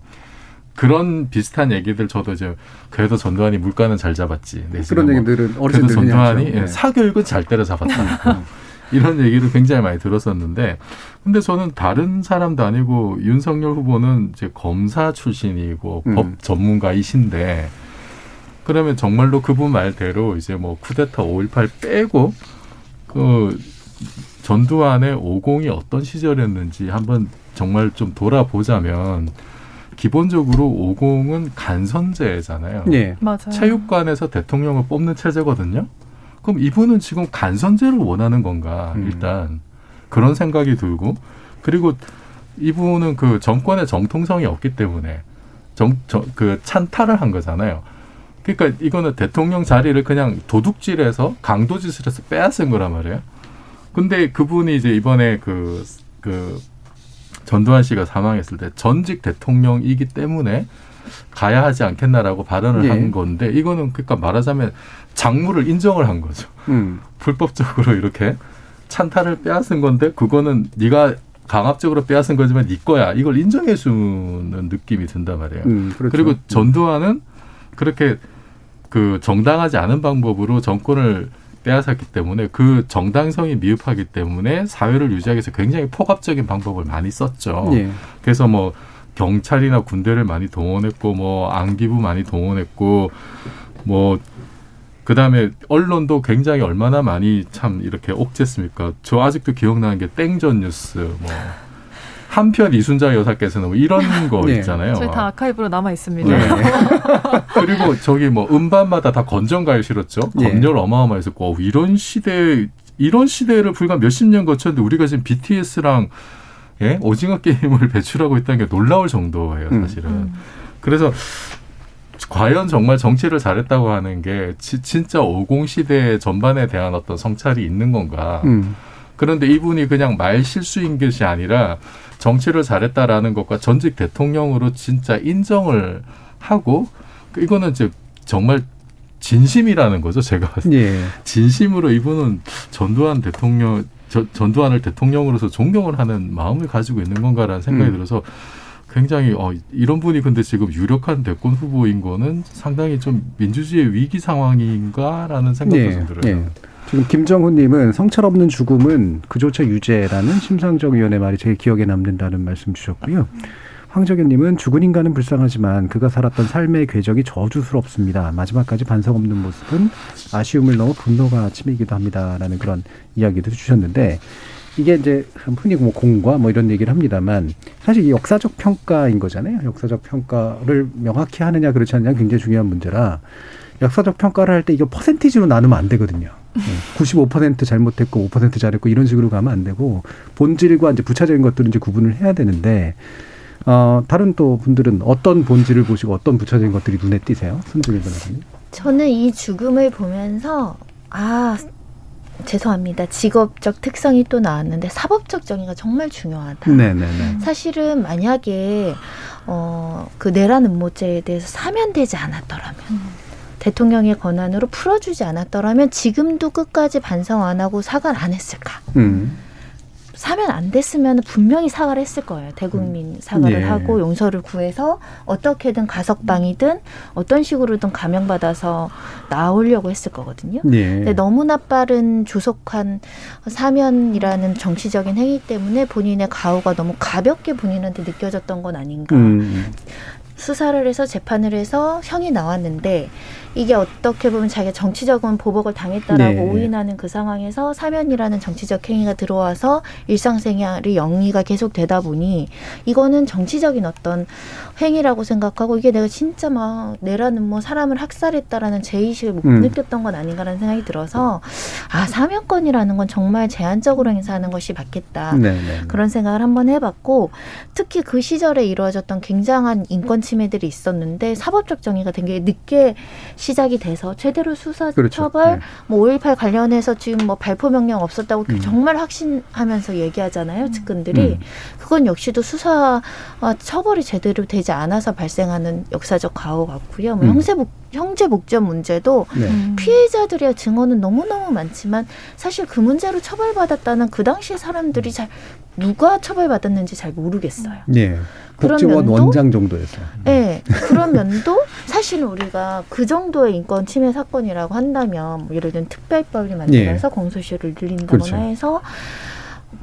그런 비슷한 얘기들 저도 이제 그래도 전두환이 물가는 잘 잡았지. 그런 뭐 얘기들은 그래도 어르신들이 전두환이. 예, 네. 사교육은 잘 때려 잡았다. 이런 얘기를 굉장히 많이 들었었는데, 근데 저는 다른 사람도 아니고 윤석열 후보는 이제 검사 출신이고 음. 법 전문가이신데, 그러면 정말로 그분 말대로 이제 뭐 쿠데타 5.18 빼고 그 전두환의 50이 어떤 시절이었는지 한번 정말 좀 돌아보자면 기본적으로 50은 간선제잖아요. 예. 맞아요. 체육관에서 대통령을 뽑는 체제거든요. 그럼 이분은 지금 간선제를 원하는 건가 음. 일단 그런 생각이 들고 그리고 이분은 그 정권의 정통성이 없기 때문에 정그 찬탈을 한 거잖아요. 그러니까 이거는 대통령 자리를 그냥 도둑질해서 강도짓을 해서 빼앗은 거란 말이에요. 근데 그분이 이제 이번에 그, 그, 전두환 씨가 사망했을 때 전직 대통령이기 때문에 가야 하지 않겠나라고 발언을 예. 한 건데 이거는 그러니까 말하자면 작물을 인정을 한 거죠. 음. 불법적으로 이렇게 찬탈을 빼앗은 건데 그거는 네가 강압적으로 빼앗은 거지만 네 거야. 이걸 인정해 주는 느낌이 든단 말이에요. 음, 그렇죠. 그리고 전두환은 그렇게 그 정당하지 않은 방법으로 정권을 빼앗았기 때문에 그 정당성이 미흡하기 때문에 사회를 유지하기 위해서 굉장히 폭압적인 방법을 많이 썼죠. 예. 그래서 뭐 경찰이나 군대를 많이 동원했고 뭐 안기부 많이 동원했고 뭐 그다음에 언론도 굉장히 얼마나 많이 참 이렇게 옥죄습니까? 저 아직도 기억나는 게 땡전 뉴스 뭐 한편 이순자 여사께서는 뭐 이런 거 네. 있잖아요. 저희 다 아카이브로 남아 있습니다. 네. 그리고 저기 뭐 음반마다 다 건전가요 실었죠. 예. 검열 어마어마했었고 어, 이런 시대 이런 시대를 불과 몇십 년 거쳤는데 우리가 지금 BTS랑 예? 오징어 게임을 배출하고 있다는 게 놀라울 정도예요, 음. 사실은. 그래서 과연 정말 정치를 잘했다고 하는 게 지- 진짜 50 시대 전반에 대한 어떤 성찰이 있는 건가? 음. 그런데 이분이 그냥 말 실수인 것이 아니라 정치를 잘했다라는 것과 전직 대통령으로 진짜 인정을 하고 그 이거는 이제 정말 진심이라는 거죠. 제가. 예. 진심으로 이분은 전두환 대통령 저- 전두환을 대통령으로서 존경을 하는 마음을 가지고 있는 건가라는 생각이 음. 들어서 굉장히 어 이런 분이 근데 지금 유력한 대권 후보인 거는 상당히 좀 민주주의 위기 상황인가라는 생각도 좀 들어요. 예. 지금 김정훈님은 성찰 없는 죽음은 그조차 유죄라는 심상정 의원의 말이 제일 기억에 남는다는 말씀 주셨고요. 황정현님은 죽은 인간은 불쌍하지만 그가 살았던 삶의 궤적이 저주스럽습니다. 마지막까지 반성 없는 모습은 아쉬움을 넘어 분노가 치미기도 합니다라는 그런 이야기도 주셨는데 이게 이제 흔히 뭐 공과 뭐 이런 얘기를 합니다만 사실 이 역사적 평가인 거잖아요. 역사적 평가를 명확히 하느냐 그렇지 않느냐 굉장히 중요한 문제라 역사적 평가를 할 때 이거 퍼센티지로 나누면 안 되거든요. 95% 잘못했고 5% 잘했고 이런 식으로 가면 안 되고 본질과 이제 부차적인 것들은 이제 구분을 해야 되는데 어, 다른 또 분들은 어떤 본질을 보시고 어떤 부차적인 것들이 눈에 띄세요? 손정일 변호사님. 저는 이 죽음을 보면서 아 죄송합니다. 직업적 특성이 또 나왔는데 사법적 정의가 정말 중요하다. 네네네. 사실은 만약에 어, 그 내란 음모죄에 대해서 사면되지 않았더라면 대통령의 권한으로 풀어주지 않았더라면 지금도 끝까지 반성 안 하고 사과를 안 했을까? 음. 사면 안 됐으면 분명히 사과를 했을 거예요. 대국민 사과를 예. 하고 용서를 구해서 어떻게든 가석방이든 어떤 식으로든 감형받아서 나오려고 했을 거거든요. 예. 근데 너무나 빠른 조속한 사면이라는 정치적인 행위 때문에 본인의 가오가 너무 가볍게 본인한테 느껴졌던 건 아닌가. 음. 수사를 해서 재판을 해서 형이 나왔는데 이게 어떻게 보면 자기가 정치적인 보복을 당했다라고 네. 오인하는 그 상황에서 사면이라는 정치적 행위가 들어와서 일상생활이 영위가 계속 되다 보니 이거는 정치적인 어떤 행위라고 생각하고 이게 내가 진짜 막 내라는 뭐 사람을 학살했다라는 죄의식을 못 음. 느꼈던 건 아닌가라는 생각이 들어서 아 사면권이라는 건 정말 제한적으로 행사하는 것이 맞겠다. 네, 네. 그런 생각을 한번 해봤고 특히 그 시절에 이루어졌던 굉장한 인권 침해들이 있었는데 사법적 정의가 되게 늦게 시작이 돼서 제대로 수사 그렇죠. 처벌 네. 뭐5.18 관련해서 지금 뭐 발포 명령 없었다고 음. 정말 확신하면서 얘기하잖아요 측근들이 음. 그건 역시도 수사와 처벌이 제대로 되지 않아서 발생하는 역사적 가오 같고요 뭐 음. 목 형제 목전 문제도 네. 음. 피해자들의 증언은 너무너무 많지만 사실 그 문제로 처벌받았다는 그 당시의 사람들이 잘 누가 처벌받았는지 잘 모르겠어요. 예. 그런 면도- 원장 정도였어요. 네, 그런 면도 사실은 우리가 그 정도의 인권 침해 사건이라고 한다면 뭐 예를 들면 특별법이 만들어서 공소시효를 늘린다거나 그렇죠. 해서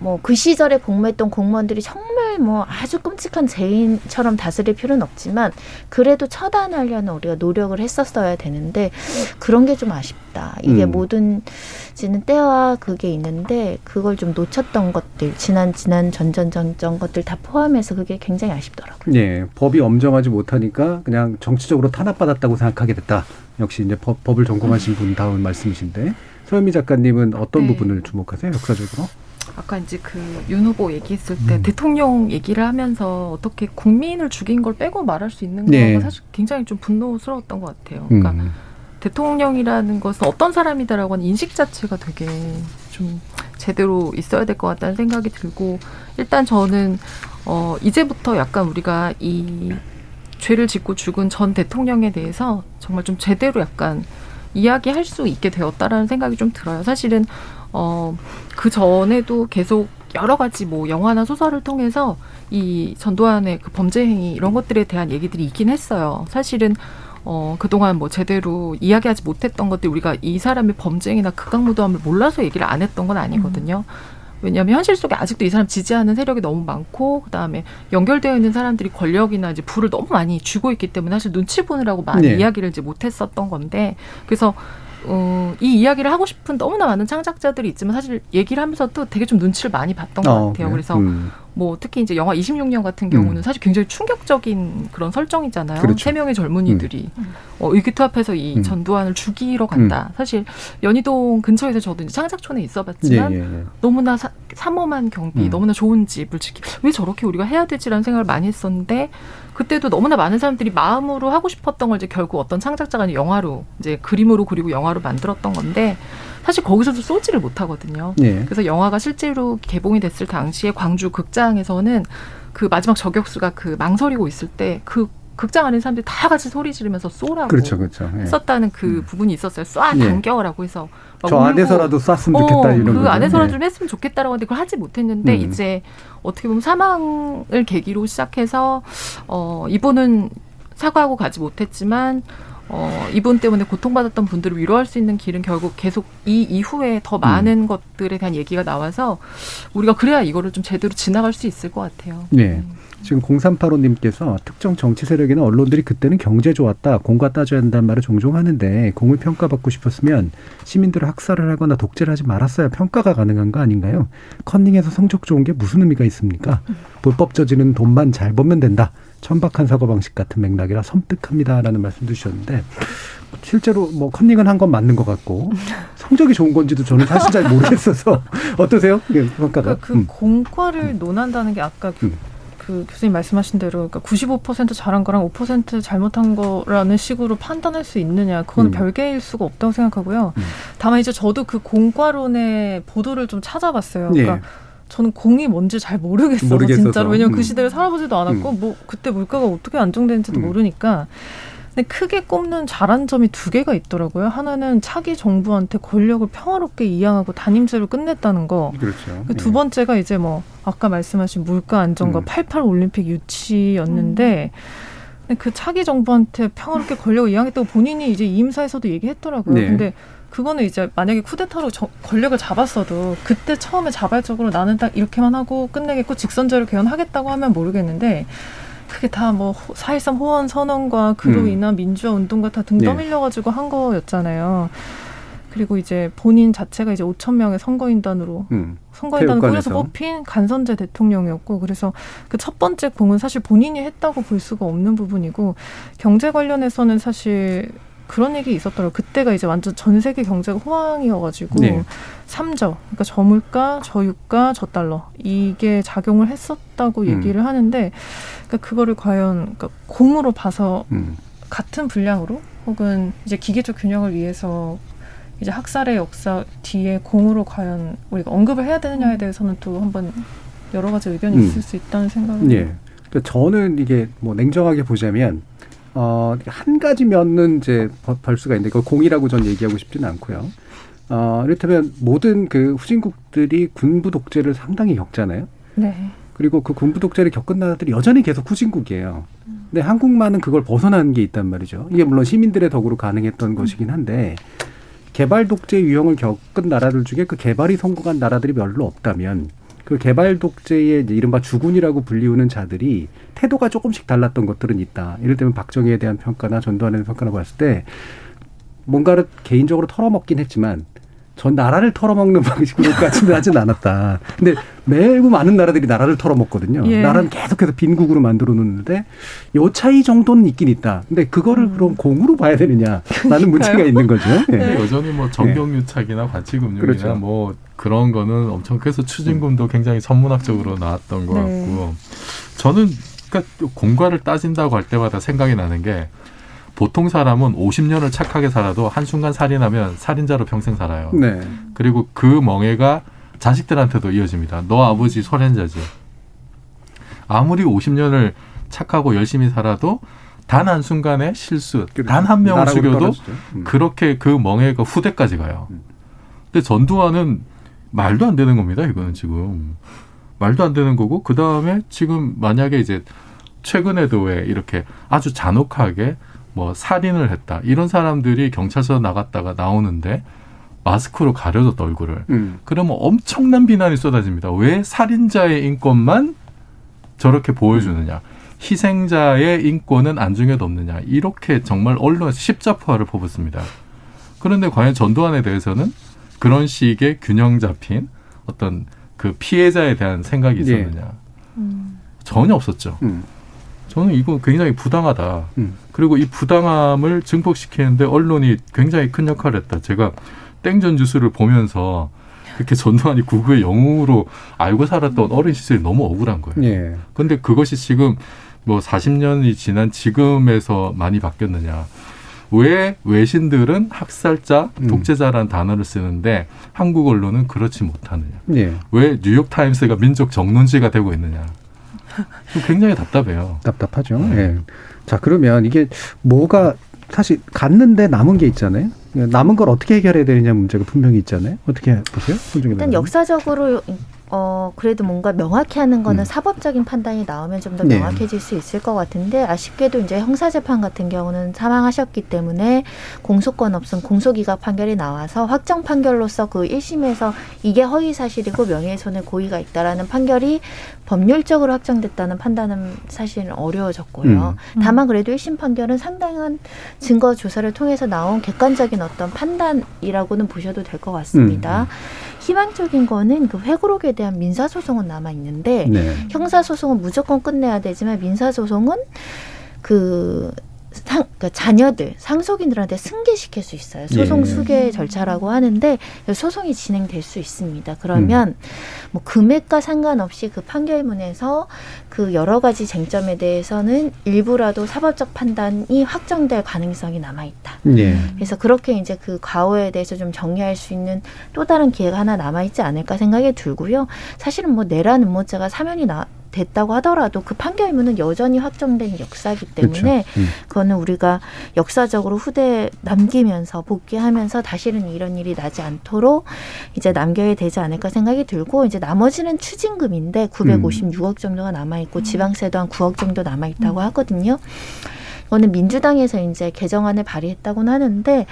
뭐 그 시절에 복무했던 공무원들이 정말 뭐 아주 끔찍한 죄인처럼 다스릴 필요는 없지만 그래도 처단하려는 우리가 노력을 했었어야 되는데 그런 게 좀 아쉽다. 이게 음. 뭐든지는 때와 그게 있는데 그걸 좀 놓쳤던 것들 지난 지난 전전전전 것들 다 포함해서 그게 굉장히 아쉽더라고요. 예, 법이 엄정하지 못하니까 그냥 정치적으로 탄압받았다고 생각하게 됐다. 역시 이제 법, 법을 전공하신 분 다운 말씀이신데 서현미 작가님은 어떤 네. 부분을 주목하세요? 역사적으로? 아까 이제 그 윤 후보 얘기했을 때 음. 대통령 얘기를 하면서 어떻게 국민을 죽인 걸 빼고 말할 수 있는 네. 거가 사실 굉장히 좀 분노스러웠던 것 같아요. 그러니까 음. 대통령이라는 것은 어떤 사람이다라고 하는 인식 자체가 되게 좀 제대로 있어야 될 것 같다는 생각이 들고 일단 저는 어 이제부터 약간 우리가 이 죄를 짓고 죽은 전 대통령에 대해서 정말 좀 제대로 약간 이야기할 수 있게 되었다라는 생각이 좀 들어요. 사실은 어 그 전에도 계속 여러 가지 뭐 영화나 소설을 통해서 이 전두환의 그 범죄 행위 이런 것들에 대한 얘기들이 있긴 했어요. 사실은 어 그동안 뭐 제대로 이야기하지 못했던 것들 우리가 이 사람의 범죄 행위나 극악무도함을 몰라서 얘기를 안 했던 건 아니거든요. 왜냐하면 현실 속에 아직도 이 사람 지지하는 세력이 너무 많고 그다음에 연결되어 있는 사람들이 권력이나 이제 부를 너무 많이 쥐고 있기 때문에 사실 눈치 보느라고 많이 네. 이야기를 이제 못했었던 건데 그래서 어, 이 이야기를 하고 싶은 너무나 많은 창작자들이 있지만 사실 얘기를 하면서도 되게 좀 눈치를 많이 봤던 것 어, 같아요. 그래요? 그래서 음. 뭐 특히 이제 영화 26년 같은 경우는 음. 사실 굉장히 충격적인 그런 설정이잖아요. 그렇죠. 세 명의 젊은이들이 어, 의기투합해서 이 음. 전두환을 죽이러 간다. 사실 연희동 근처에서 저도 이제 창작촌에 있어봤지만 예, 예, 예. 너무나 사, 삼엄한 경비, 음. 너무나 좋은 집을 지키. 왜 저렇게 우리가 해야 되지라는 생각을 많이 했었는데 그때도 너무나 많은 사람들이 마음으로 하고 싶었던 걸 이제 결국 어떤 창작자가 영화로 이제 그림으로 그리고 영화로 만들었던 건데 사실 거기서도 쏘지를 못하거든요. 예. 그래서 영화가 실제로 개봉이 됐을 당시에 광주 극장에서는 그 마지막 저격수가 그 망설이고 있을 때그 극장 안에 사람들이 다 같이 소리 지르면서 쏘라고 그렇죠, 그렇죠. 예. 했었다는 그 부분이 있었어요. 쏴 예. 당겨라고 해서 막저 울고 안에서라도 쐈으면 좋겠다, 이런 그 거죠. 안에서라도 예. 좀 했으면 좋겠다라고 하는데 그걸 하지 못했는데 음. 이제 어떻게 보면 사망을 계기로 시작해서 어 이분은 사과하고 가지 못했지만 어 이분 때문에 고통받았던 분들을 위로할 수 있는 길은 결국 계속 이 이후에 더 많은 음. 것들에 대한 얘기가 나와서 우리가 그래야 이거를 좀 제대로 지나갈 수 있을 것 같아요. 네. 지금 0385님께서 특정 정치 세력이나 언론들이 그때는 경제 좋았다, 공과 따져야 한다는 말을 종종 하는데 공을 평가받고 싶었으면 시민들을 학살을 하거나 독재를 하지 말았어야 평가가 가능한 거 아닌가요? 컨닝에서 성적 좋은 게 무슨 의미가 있습니까? 불법 저지는 돈만 잘 벌면 된다. 천박한 사고방식 같은 맥락이라 섬뜩합니다라는 말씀도 주셨는데 실제로 뭐 컨닝은 한 건 맞는 것 같고 성적이 좋은 건지도 저는 사실 잘 모르겠어서 어떠세요? 예, 평가가. 그, 그 음. 공과를 논한다는 게 아까 그, 그 교수님 말씀하신 대로 그러니까 95% 잘한 거랑 5% 잘못한 거라는 식으로 판단할 수 있느냐 그건 음. 별개일 수가 없다고 생각하고요. 다만 이제 저도 그 공과론의 보도를 좀 찾아봤어요. 예. 그러니까 저는 공이 뭔지 잘 모르겠어서 모르겠어서. 진짜로 왜냐면 음. 그 시대를 살아보지도 않았고 뭐 그때 물가가 어떻게 안정되는지도 음. 모르니까 근데 크게 꼽는 잘한 점이 두 개가 있더라고요. 하나는 차기 정부한테 권력을 평화롭게 이양하고 단임제로 끝냈다는 거. 그렇죠. 그 두 번째가 이제 뭐 아까 말씀하신 물가 안정과 음. 88 올림픽 유치였는데 근데 그 차기 정부한테 평화롭게 권력을 이양했다고 본인이 이제 이임사에서도 얘기했더라고요. 네. 근데 그거는 이제 만약에 쿠데타로 저- 권력을 잡았어도 그때 처음에 자발적으로 나는 딱 이렇게만 하고 끝내겠고 직선제로 개헌하겠다고 하면 모르겠는데 그게 다 뭐 사실상 호원 선언과 그로 음. 인한 민주화 운동과 다등 네. 떠밀려 가지고 한 거였잖아요. 그리고 이제 본인 자체가 이제 5천 명의 선거인단으로 음. 선거인단을 꾸려서. 뽑힌 간선제 대통령이었고 그래서 그 첫 번째 공은 사실 본인이 했다고 볼 수가 없는 부분이고 경제 관련해서는 사실 그런 얘기 있었더라고요. 그때가 이제 완전 전 세계 경제가 호황이어가지고 네. 삼저 그러니까 저물가, 저유가, 저달러 이게 작용을 했었다고 음. 얘기를 하는데 그러니까 그거를 과연 그러니까 공으로 봐서 음. 같은 분량으로 혹은 이제 기계적 균형을 위해서 이제 학살의 역사 뒤에 공으로 과연 우리가 언급을 해야 되느냐에 대해서는 또 한번 여러 가지 의견이 음. 있을 수 있다는 생각을 예. 그러니까 저는 이게 뭐 냉정하게 보자면 어, 한 가지 면은 이제 벌- 벌 수가 있는데 그 공이라고 전 얘기하고 싶지는 않고요. 어, 이를테면 모든 그 후진국들이 군부 독재를 상당히 겪잖아요. 네. 그리고 그 군부 독재를 겪은 나라들이 여전히 계속 후진국이에요. 근데 한국만은 그걸 벗어나는 게 있단 말이죠. 이게 물론 시민들의 덕으로 가능했던 것이긴 한데 개발 독재 유형을 겪은 나라들 중에 그 개발이 성공한 나라들이 별로 없다면 그 개발 독재의 이른바 주군이라고 불리우는 자들이 태도가 조금씩 달랐던 것들은 있다. 예를 들면 박정희에 대한 평가나 전두환에 대한 평가나 봤을 때 뭔가를 개인적으로 털어먹긴 했지만 전 나라를 털어먹는 방식으로까지는 하진 않았다. 근데 매우 많은 나라들이 나라를 털어먹거든요. 예. 나라는 계속해서 빈국으로 만들어 놓는데 요 차이 정도는 있긴 있다. 근데 그거를 그럼 공으로 봐야 되느냐라는 문제가 있는 거죠. 예. 근데 여전히 뭐 정경유착이나 관치금융이나 그렇죠. 뭐 그런 거는 엄청 그래서 추징금도 굉장히 천문학적으로 나왔던 것 네. 같고 저는 그러니까 공과를 따진다고 할 때마다 생각이 나는 게 보통 사람은 50년을 착하게 살아도 한순간 살인하면 살인자로 평생 살아요. 네. 그리고 그 멍해가 자식들한테도 이어집니다. 너 아버지 소련자지. 아무리 50년을 착하고 열심히 살아도 단 한 순간의 실수, 단 한 명을 죽여도. 음. 그렇게 그 멍해가 후대까지 가요. 근데 전두환은 말도 안 되는 겁니다. 이거는 지금 말도 안 되는 거고 그 다음에 지금 만약에 이제 최근에도 왜 이렇게 아주 잔혹하게 뭐 살인을 했다 이런 사람들이 경찰서 나갔다가 나오는데 마스크로 가려졌다 얼굴을 음. 그러면 엄청난 비난이 쏟아집니다. 왜 살인자의 인권만 저렇게 보여주느냐? 희생자의 인권은 안중에도 없느냐? 이렇게 정말 언론에서 십자포화를 퍼붓습니다. 그런데 과연 전두환에 대해서는 그런 식의 균형 잡힌 어떤 그 피해자에 대한 생각이 있었느냐? 전혀 없었죠. 음. 저는 이거 굉장히 부당하다. 음. 그리고 이 부당함을 증폭시키는데 언론이 굉장히 큰 역할을 했다. 제가 땡전 뉴스를 보면서 그렇게 전두환이 구구의 영웅으로 알고 살았던 어린 시절이 너무 억울한 거예요. 예. 근데 그것이 지금 뭐 40년이 지난 지금에서 많이 바뀌었느냐. 왜 외신들은 학살자, 음. 독재자라는 단어를 쓰는데 한국 언론은 그렇지 못하느냐. 예. 왜 뉴욕타임스가 민족 정론지가 되고 있느냐. 굉장히 답답해요. 답답하죠. 예. 자, 그러면 이게 뭐가 사실 갔는데 남은 게 있잖아요. 남은 걸 어떻게 해결해야 되느냐 문제가 분명히 있잖아요. 어떻게 보세요? 일단? 역사적으로 어 그래도 뭔가 명확히 하는 거는 음. 사법적인 판단이 나오면 좀더 네. 명확해질 수 있을 것 같은데 아쉽게도 이제 형사재판 같은 경우는 사망하셨기 때문에 공소권 없음 공소기각 판결이 나와서 확정 판결로서 그 1심에서 이게 허위 사실이고 명예훼손의 고의가 있다라는 판결이 법률적으로 확정됐다는 판단은 사실 어려워졌고요. 음. 다만 그래도 1심 판결은 상당한 증거 조사를 통해서 나온 객관적인 어떤 판단이라고는 보셔도 될 것 같습니다. 음. 희망적인 거는 그 회고록에 대한 민사 소송은 남아 있는데 네. 형사 소송은 무조건 끝내야 되지만 민사 소송은 그 상, 그러니까 자녀들, 상속인들한테 승계시킬 수 있어요. 소송 예. 수계 절차라고 하는데 소송이 진행될 수 있습니다. 그러면 뭐 금액과 상관없이 그 판결문에서 그 여러 가지 쟁점에 대해서는 일부라도 사법적 판단이 확정될 가능성이 남아 있다. 예. 그래서 그렇게 이제 그 과오에 대해서 좀 정리할 수 있는 또 다른 기회가 하나 남아 있지 않을까 생각이 들고요. 사실은 뭐 내란 음모자가 사면이 나 됐다고 하더라도 그 판결 의무는 여전히 확정된 역사이기 때문에 그렇죠. 음. 그거는 우리가 역사적으로 후대에 남기면서 복귀하면서 다시는 이런 일이 나지 않도록 이제 남겨야 되지 않을까 생각이 들고 이제 나머지는 추징금인데 956억 정도가 남아 있고 지방세도 한 9억 정도 남아 있다고 하거든요. 이거는 민주당에서 이제 개정안을 발의했다고는 하는데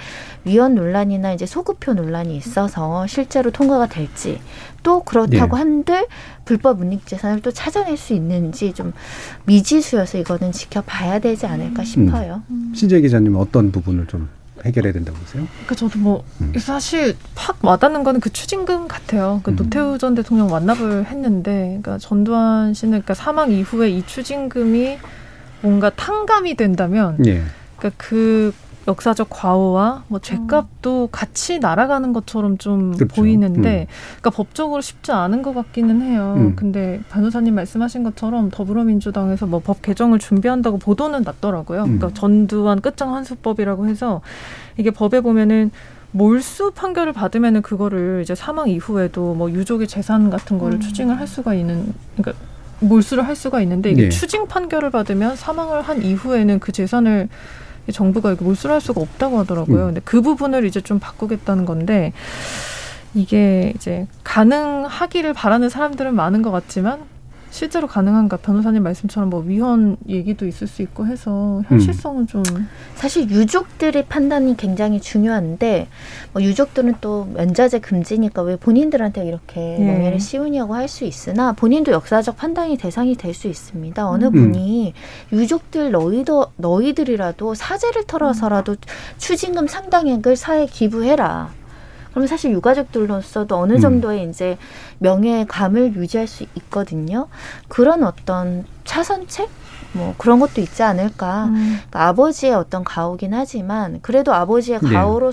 위헌 논란이나 이제 소급표 논란이 있어서 실제로 통과가 될지 또 그렇다고 예. 한들 불법 운익재산을 또 찾아낼 수 있는지 좀 미지수여서 이거는 지켜봐야 되지 않을까 싶어요. 신재 기자님 어떤 부분을 좀 해결해야 된다고 보세요? 그 저도 뭐 사실 팍 와닿는 거는 그 추징금 같아요. 그 노태우 전 대통령 완납을 했는데, 그러니까 전두환 씨는 그러니까 사망 이후에 이 추징금이 뭔가 탕감이 된다면, 예. 그러니까 그 역사적 과오와 뭐 죄값도 같이 날아가는 것처럼 좀 그렇죠. 보이는데, 음. 그러니까 법적으로 쉽지 않은 것 같기는 해요. 음. 근데 변호사님 말씀하신 것처럼 더불어민주당에서 뭐 법 개정을 준비한다고 보도는 났더라고요. 음. 그러니까 전두환 끝장 환수법이라고 해서 이게 법에 보면은 몰수 판결을 받으면은 그거를 이제 사망 이후에도 뭐 유족의 재산 같은 거를 추징을 할 수가 있는 그러니까 몰수를 할 수가 있는데 이게 네. 추징 판결을 받으면 사망을 한 이후에는 그 재산을 정부가 이렇게 몰수를 할 수가 없다고 하더라고요. 음. 근데 그 부분을 이제 좀 바꾸겠다는 건데 이게 이제 가능하기를 바라는 사람들은 많은 것 같지만 실제로 가능한가 변호사님 말씀처럼 뭐 위헌 얘기도 있을 수 있고 해서 현실성은 좀 사실 유족들의 판단이 굉장히 중요한데 뭐 유족들은 또 면자제 금지니까 왜 본인들한테 이렇게 예. 명예를 씌우냐고 할 수 있으나 본인도 역사적 판단이 대상이 될 수 있습니다. 어느 음. 분이 유족들 너희도 너희들이라도 사죄를 털어서라도 추징금 상당액을 사에 기부해라. 그러면 사실 유가족들로서도 어느 음. 정도의 이제 명예감을 유지할 수 있거든요. 그런 어떤 차선책 뭐 그런 것도 있지 않을까. 그러니까 아버지의 어떤 가오긴 하지만 그래도 아버지의 네. 가오로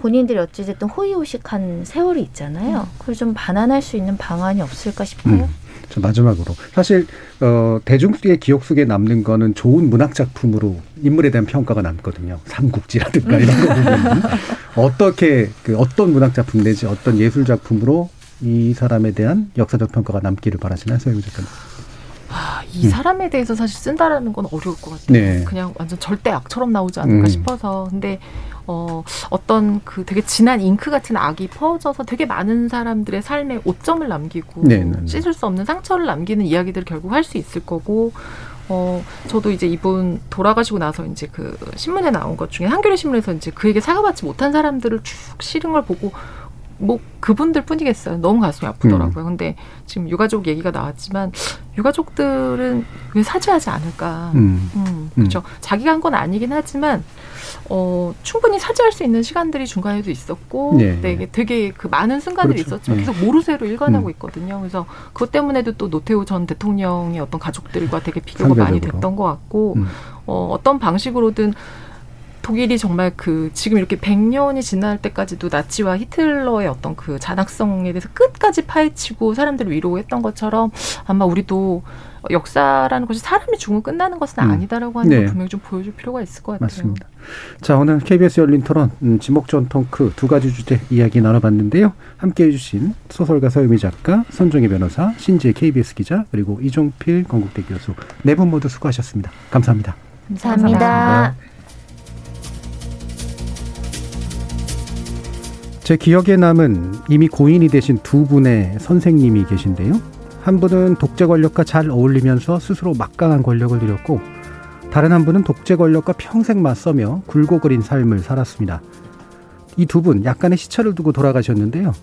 본인들이 어찌됐든 호의호식한 세월이 있잖아요. 그걸 좀 반환할 수 있는 방안이 없을까 싶어요. 음. 저 마지막으로 사실 어, 대중의 기억 속에 남는 거는 좋은 문학 작품으로 인물에 대한 평가가 남거든요. 삼국지라든가 이런 거 보면 어떻게 그 어떤 문학 작품 내지 어떤 예술 작품으로 이 사람에 대한 역사적 평가가 남기를 바라시나요, 소영 작가님? 아, 이 사람에 대해서 사실 쓴다라는 건 어려울 것 같아요. 네. 그냥 완전 절대 악처럼 나오지 않을까 음. 싶어서. 근데 어, 어떤 그 되게 진한 잉크 같은 악이 퍼져서 되게 많은 사람들의 삶에 오점을 남기고 네, 네, 네. 씻을 수 없는 상처를 남기는 이야기들을 결국 할 수 있을 거고. 어, 저도 이제 이분 돌아가시고 나서 이제 그 신문에 나온 것 중에 한겨레 신문에서 이제 그에게 사과받지 못한 사람들을 쭉 실은 걸 보고 뭐 그분들 뿐이겠어요. 너무 가슴이 아프더라고요. 근데 지금 유가족 얘기가 나왔지만 유가족들은 왜 사죄하지 않을까? 음. 음, 그렇죠. 자기가 한 건 아니긴 하지만 어, 충분히 사죄할 수 있는 시간들이 중간에도 있었고 네. 되게 되게 그 많은 순간들이 그렇죠. 있었지만 네. 계속 모르쇠로 일관하고 음. 있거든요. 그래서 그것 때문에도 또 노태우 전 대통령의 어떤 가족들과 되게 비교가 많이 상대적으로. 됐던 것 같고 음. 어, 어떤 방식으로든 독일이 정말 그 지금 이렇게 100년이 지날 때까지도 나치와 히틀러의 어떤 그 잔악성에 대해서 끝까지 파헤치고 사람들을 위로했던 것처럼 아마 우리도 역사라는 것이 사람이 죽으면 끝나는 것은 음. 아니다라고 하는 네. 걸 분명히 좀 보여줄 필요가 있을 것 같아요. 맞습니다. 자, 오늘 KBS 열린 토론 음, 지목전 통크 두 가지 주제 이야기 나눠봤는데요. 함께해 주신 소설가 서유미 작가, 손종희 변호사, 신지혜 KBS 기자, 그리고 이종필 건국대 교수 네 분 모두 수고하셨습니다. 감사합니다. 감사합니다. 제 기억에 남은 이미 고인이 되신 두 분의 선생님이 계신데요. 한 분은 독재 권력과 잘 어울리면서 스스로 막강한 권력을 누렸고, 다른 한 분은 독재 권력과 평생 맞서며 굴고 그린 삶을 살았습니다. 이 두 분 약간의 시차를 두고 돌아가셨는데요.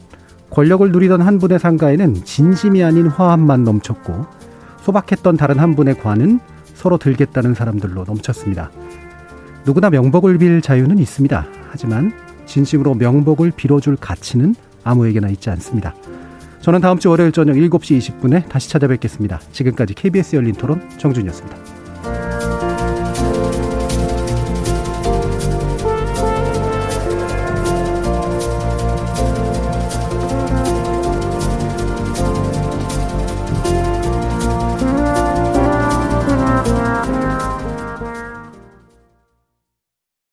권력을 누리던 한 분의 상가에는 진심이 아닌 화합만 넘쳤고, 소박했던 다른 한 분의 관은 서로 들겠다는 사람들로 넘쳤습니다. 누구나 명복을 빌 자유는 있습니다. 하지만 진심으로 명복을 빌어줄 가치는 아무에게나 있지 않습니다. 저는 다음 주 월요일 저녁 7시 20분에 다시 찾아뵙겠습니다. 지금까지 KBS 열린 토론 정준이었습니다.